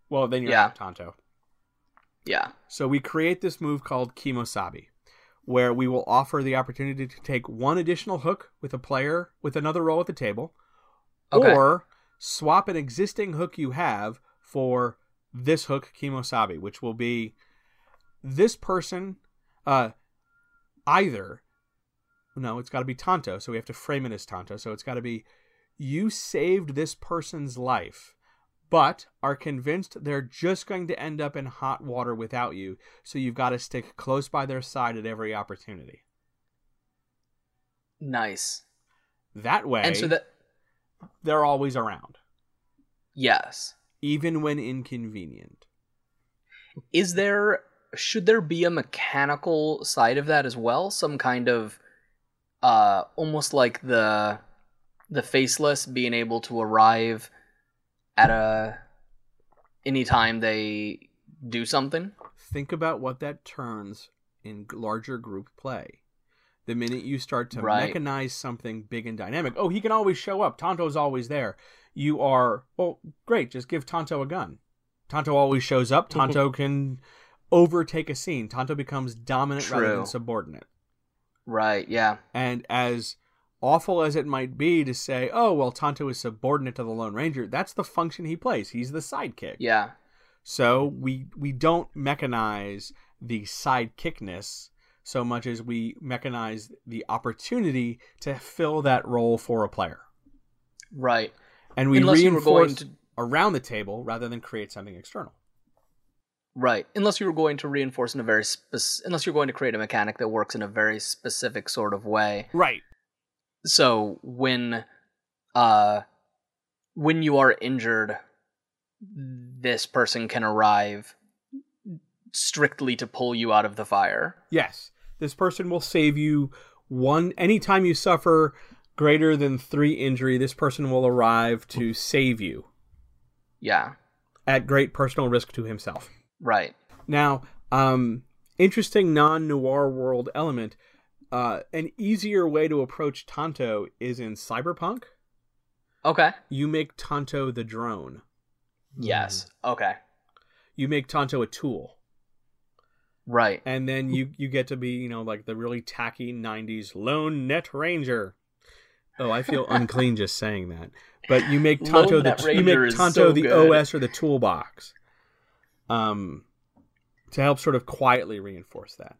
Well, then you're Yeah. out, Tonto. Yeah. So we create this move called Kimosabi, where we will offer the opportunity to take one additional hook with a player with another roll at the table, Okay. or swap an existing hook you have for this hook Kimosabi, which will be this person, uh, either. No, it's got to be Tonto, so we have to frame it as Tonto. So it's got to be you saved this person's life, but are convinced they're just going to end up in hot water without you, so you've got to stick close by their side at every opportunity. Nice. That way, And so that they're always around, yes. even when inconvenient. Is there should there be a mechanical side of that as well? Some kind of uh almost like the the faceless being able to arrive at a anytime they do something? Think about what that turns in larger group play. The minute you start to Right. mechanize something big and dynamic, oh, he can always show up. Tonto's always there. You are, well, great, just give Tonto a gun. Tonto always shows up. Tonto can overtake a scene. Tonto becomes dominant rather than subordinate. Right, yeah. And as awful as it might be to say, oh, well, Tonto is subordinate to the Lone Ranger, that's the function he plays. He's the sidekick. Yeah. So we we don't mechanize the sidekickness so much as we mechanize the opportunity to fill that role for a player. Right. And we Unless you were going reinforce to around the table rather than create something external. Right. Unless you were going to reinforce in a very spec- unless you're going to create a mechanic that works in a very specific sort of way. Right. So when uh when you are injured this person can arrive strictly to pull you out of the fire. Yes. This person will save you one anytime you suffer greater than three injury, this person will arrive to save you Yeah. at great personal risk to himself. Right. Now, um, interesting non noir world element. Uh, an easier way to approach Tonto is in Cyberpunk. Okay. You make Tonto the drone. Yes. Okay. You make Tonto a tool. Right. and then you you get to be you know like the really tacky 90s lone net ranger oh i feel unclean just saying that but you make Lone tonto the Net you make tonto so the good. os or the toolbox um to help sort of quietly reinforce that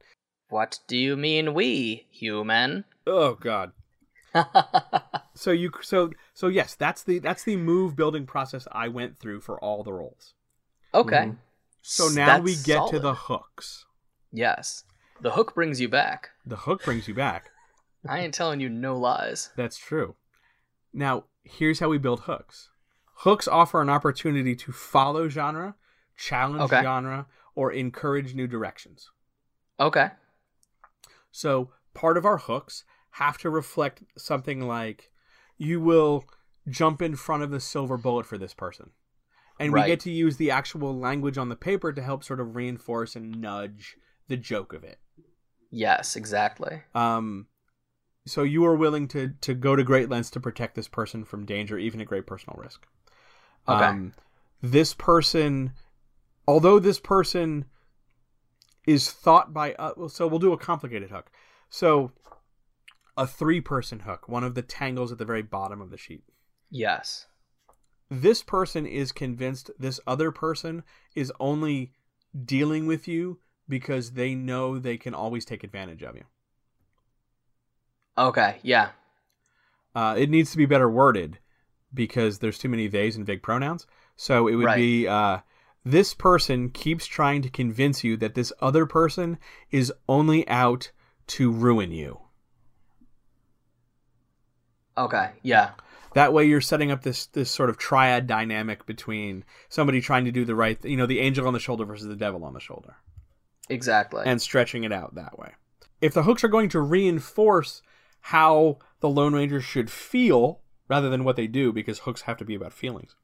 What do you mean we, human? oh god so you so so yes that's the that's the move building process i went through for all the roles okay. Mhm. so now that's we get to the hooks Yes. The hook brings you back. the hook brings you back I ain't telling you no lies. That's true. Now, here's how we build hooks. Hooks offer an opportunity to follow genre, challenge Okay. genre, or encourage new directions. Okay. So, part of our hooks have to reflect something like you will jump in front of the silver bullet for this person. And we get to use the actual language on the paper to help sort of reinforce and nudge the joke of it. Yes, exactly. Um, so you are willing to to go to great lengths to protect this person from danger, even at great personal risk. Okay. Um, this person, although this person is thought by, uh, well, so we'll do a complicated hook. So a three person hook, one of the tangles at the very bottom of the sheet. Yes. This person is convinced this other person is only dealing with you because they know they can always take advantage of you. Okay. Yeah. Uh, it needs to be better worded because there's too many theys and big pronouns. So it would Right. be uh, this person keeps trying to convince you that this other person is only out to ruin you. Okay. Yeah. That way, you're setting up this this sort of triad dynamic between somebody trying to do the right, you know, the angel on the shoulder versus the devil on the shoulder, Exactly. and stretching it out that way. If the hooks are going to reinforce how the Lone Ranger should feel rather than what they do, because hooks have to be about feelings,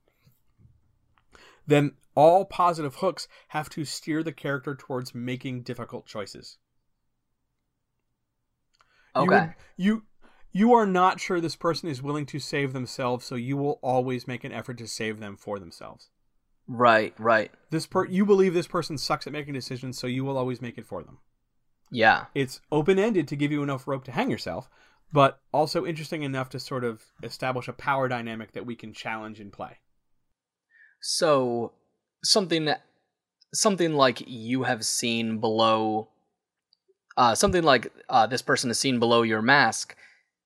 then all positive hooks have to steer the character towards making difficult choices. You okay. would- You, you are not sure this person is willing to save themselves, so you will always make an effort to save them for themselves. Right. Right. This per you believe this person sucks at making decisions, so you will always make it for them. Yeah. It's open ended to give you enough rope to hang yourself, but also interesting enough to sort of establish a power dynamic that we can challenge and play. So something something like you have seen below uh, something like uh, this person has seen below your mask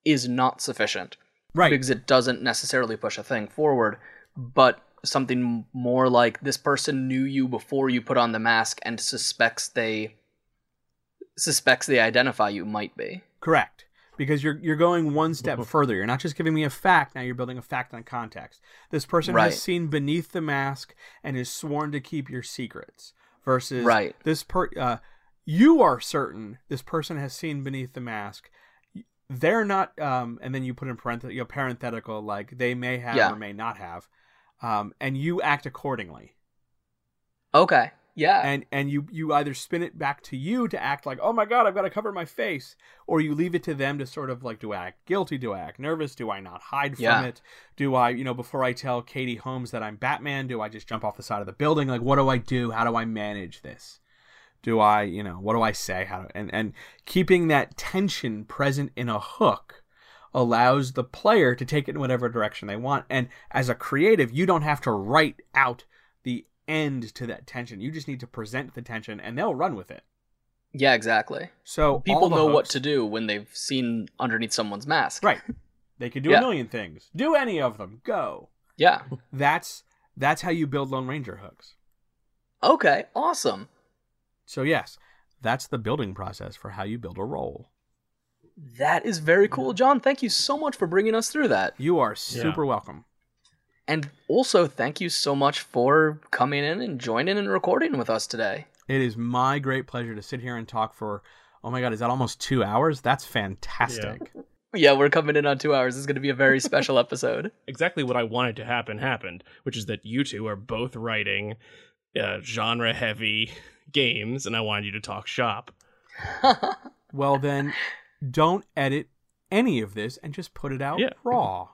is not sufficient Right. because it doesn't necessarily push a thing forward but something more like this person knew you before you put on the mask and suspects they suspects they identify you might be Correct. Because you're you're going one step further. You're not just giving me a fact, now you're building a fact on context. This person Right. has seen beneath the mask and is sworn to keep your secrets. Versus Right. this per uh, you are certain this person has seen beneath the mask. They're not um and then you put in parenth- you know, parenthetical like they may have Yeah. or may not have. Um and you act accordingly. okay yeah. And and you you either spin it back to you to act like oh my god i've got to cover my face or you leave it to them to sort of like do i act guilty? Do i act nervous? Do i not hide from Yeah. it? Do i you know before i tell katie holmes that i'm batman do i just jump off the side of the building? Like what do i do? How do i manage this? Do i you know what do i say? How do and and keeping that tension present in a hook allows the player to take it in whatever direction they want. And as a creative you don't have to write out the end to that tension. You just need to present the tension and they'll run with it. Yeah exactly. So people all the know what to do when they've seen underneath someone's mask. Right. They could do Yeah. a million things. Do any of them. Go. Yeah. That's that's how you build lone ranger hooks. Okay awesome. So yes that's the building process for how you build a role. That is very cool, John. Thank you so much for bringing us through that. you are super welcome And also, thank you so much for coming in and joining and recording with us today. It is my great pleasure to sit here and talk for, oh my God, is that almost two hours? That's fantastic. Yeah, we're coming in on two hours. This is going to be a very special episode. exactly what I wanted to happen happened, which is that you two are both writing uh, genre heavy games, and I wanted you to talk shop. Well, then, don't edit any of this and just put it out Yeah. raw.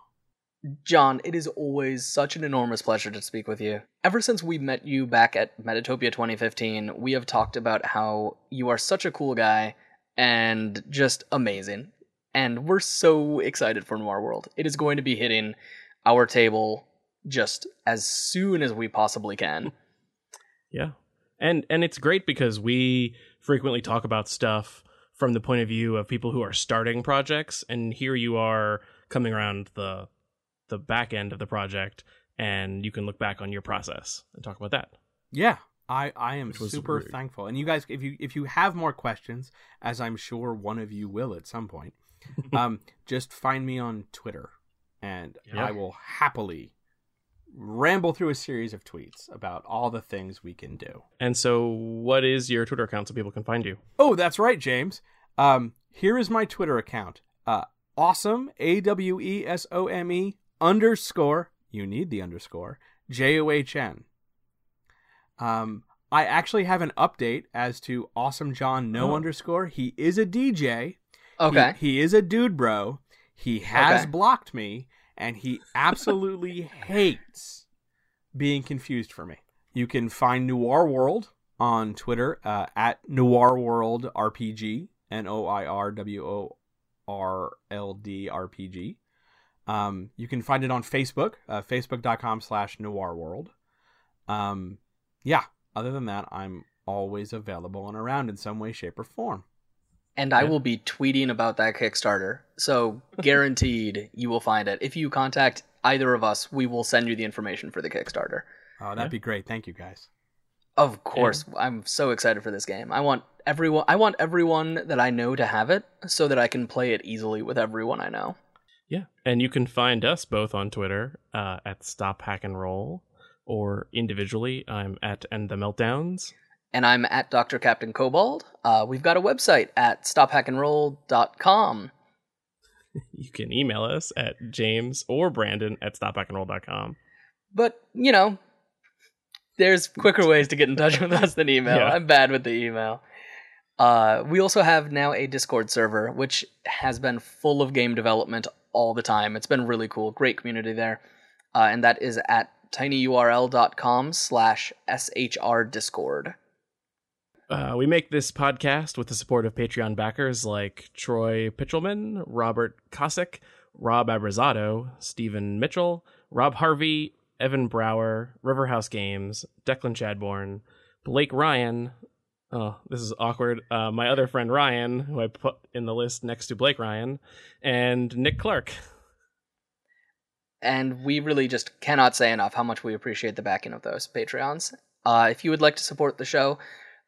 John, it is always such an enormous pleasure to speak with you. Ever since we met you back at Metatopia 2015, we have talked about how you are such a cool guy and just amazing. And we're so excited for Noir World. It is going to be hitting our table just as soon as we possibly can. Yeah. And and it's great because we frequently talk about stuff from the point of view of people who are starting projects and here you are coming around the the back end of the project and you can look back on your process and talk about that. Yeah, I I am super rude. thankful. And you guys, if you if you have more questions, as I'm sure one of you will at some point, um, just find me on Twitter, and Yeah. I will happily ramble through a series of tweets about all the things we can do. And so what is your Twitter account so people can find you? Oh, that's right, James. Um, here is my Twitter account. Uh, awesome. A W E S O M E underscore. You need the underscore. J O H N. Um, I actually have an update as to Awesome John No Oh. underscore. He is a DJ. Okay. He, he is a dude, bro. He has Okay. blocked me, and he absolutely hates being confused for me. You can find Noir World on Twitter uh, at Noir World RPG, N O I R W O R L D R P G. Um, you can find it on Facebook, uh, facebook.com slash Noir World. Um, yeah, other than that, I'm always available and around in some way, shape, or form. And I Yeah. will be tweeting about that Kickstarter. So guaranteed you will find it. If you contact either of us, we will send you the information for the Kickstarter. Oh, that'd Yeah. be great. Thank you, guys. Of course, I'm so excited for this game. I want everyone I want everyone that I know to have it so that I can play it easily with everyone I know. Yeah. And you can find us both on Twitter uh, at Stop Hack and Roll or individually I'm at End the Meltdowns. And I'm at Dr. Captain Cobalt. Uh, we've got a website at stophackandroll.com. You can email us at James or Brandon at stophackandroll.com. But, you know, there's quicker ways to get in touch with us than email. Yeah. I'm bad with the email. Uh, we also have now a Discord server, which has been full of game development all the time. It's been really cool. Great community there. Uh, and that is at tinyurl.com slash shrdiscord. Uh, we make this podcast with the support of Patreon backers like Troy Pitchelman, Robert Kosick, Rob Abrazado, Stephen Mitchell, Rob Harvey, Evan Brower, Riverhouse Games, Declan Chadbourne, Blake Ryan. Oh, this is awkward. Uh, my other friend Ryan, who I put in the list next to Blake Ryan, and Nick Clark. and we really just cannot say enough how much we appreciate the backing of those patreons uh, if you would like to support the show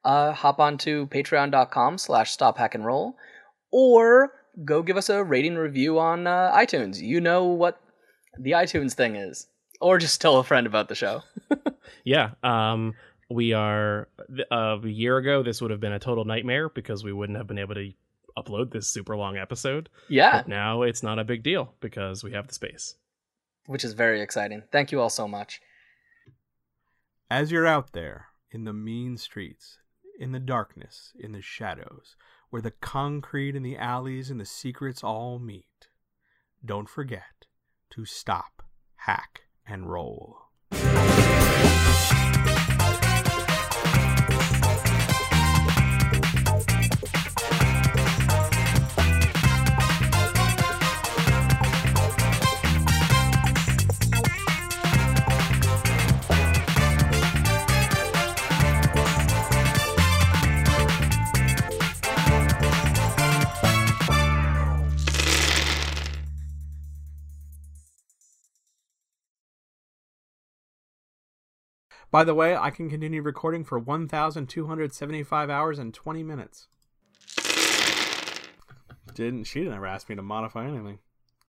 uh, hop on to patreon.com slash stop hack and roll or go give us a rating review on uh, itunes you know what the itunes thing is or just tell a friend about the show Yeah, um, we are th- uh, a year ago. This would have been a total nightmare because we wouldn't have been able to upload this super long episode. yeah But now it's not a big deal because we have the space. which is very exciting thank you all so much As you're out there in the mean streets, in the darkness, in the shadows, where the concrete and the alleys and the secrets all meet, don't forget to stop, hack, and roll. By the way, I can continue recording for 1,275 hours and 20 minutes. Didn't she never asked me to modify anything?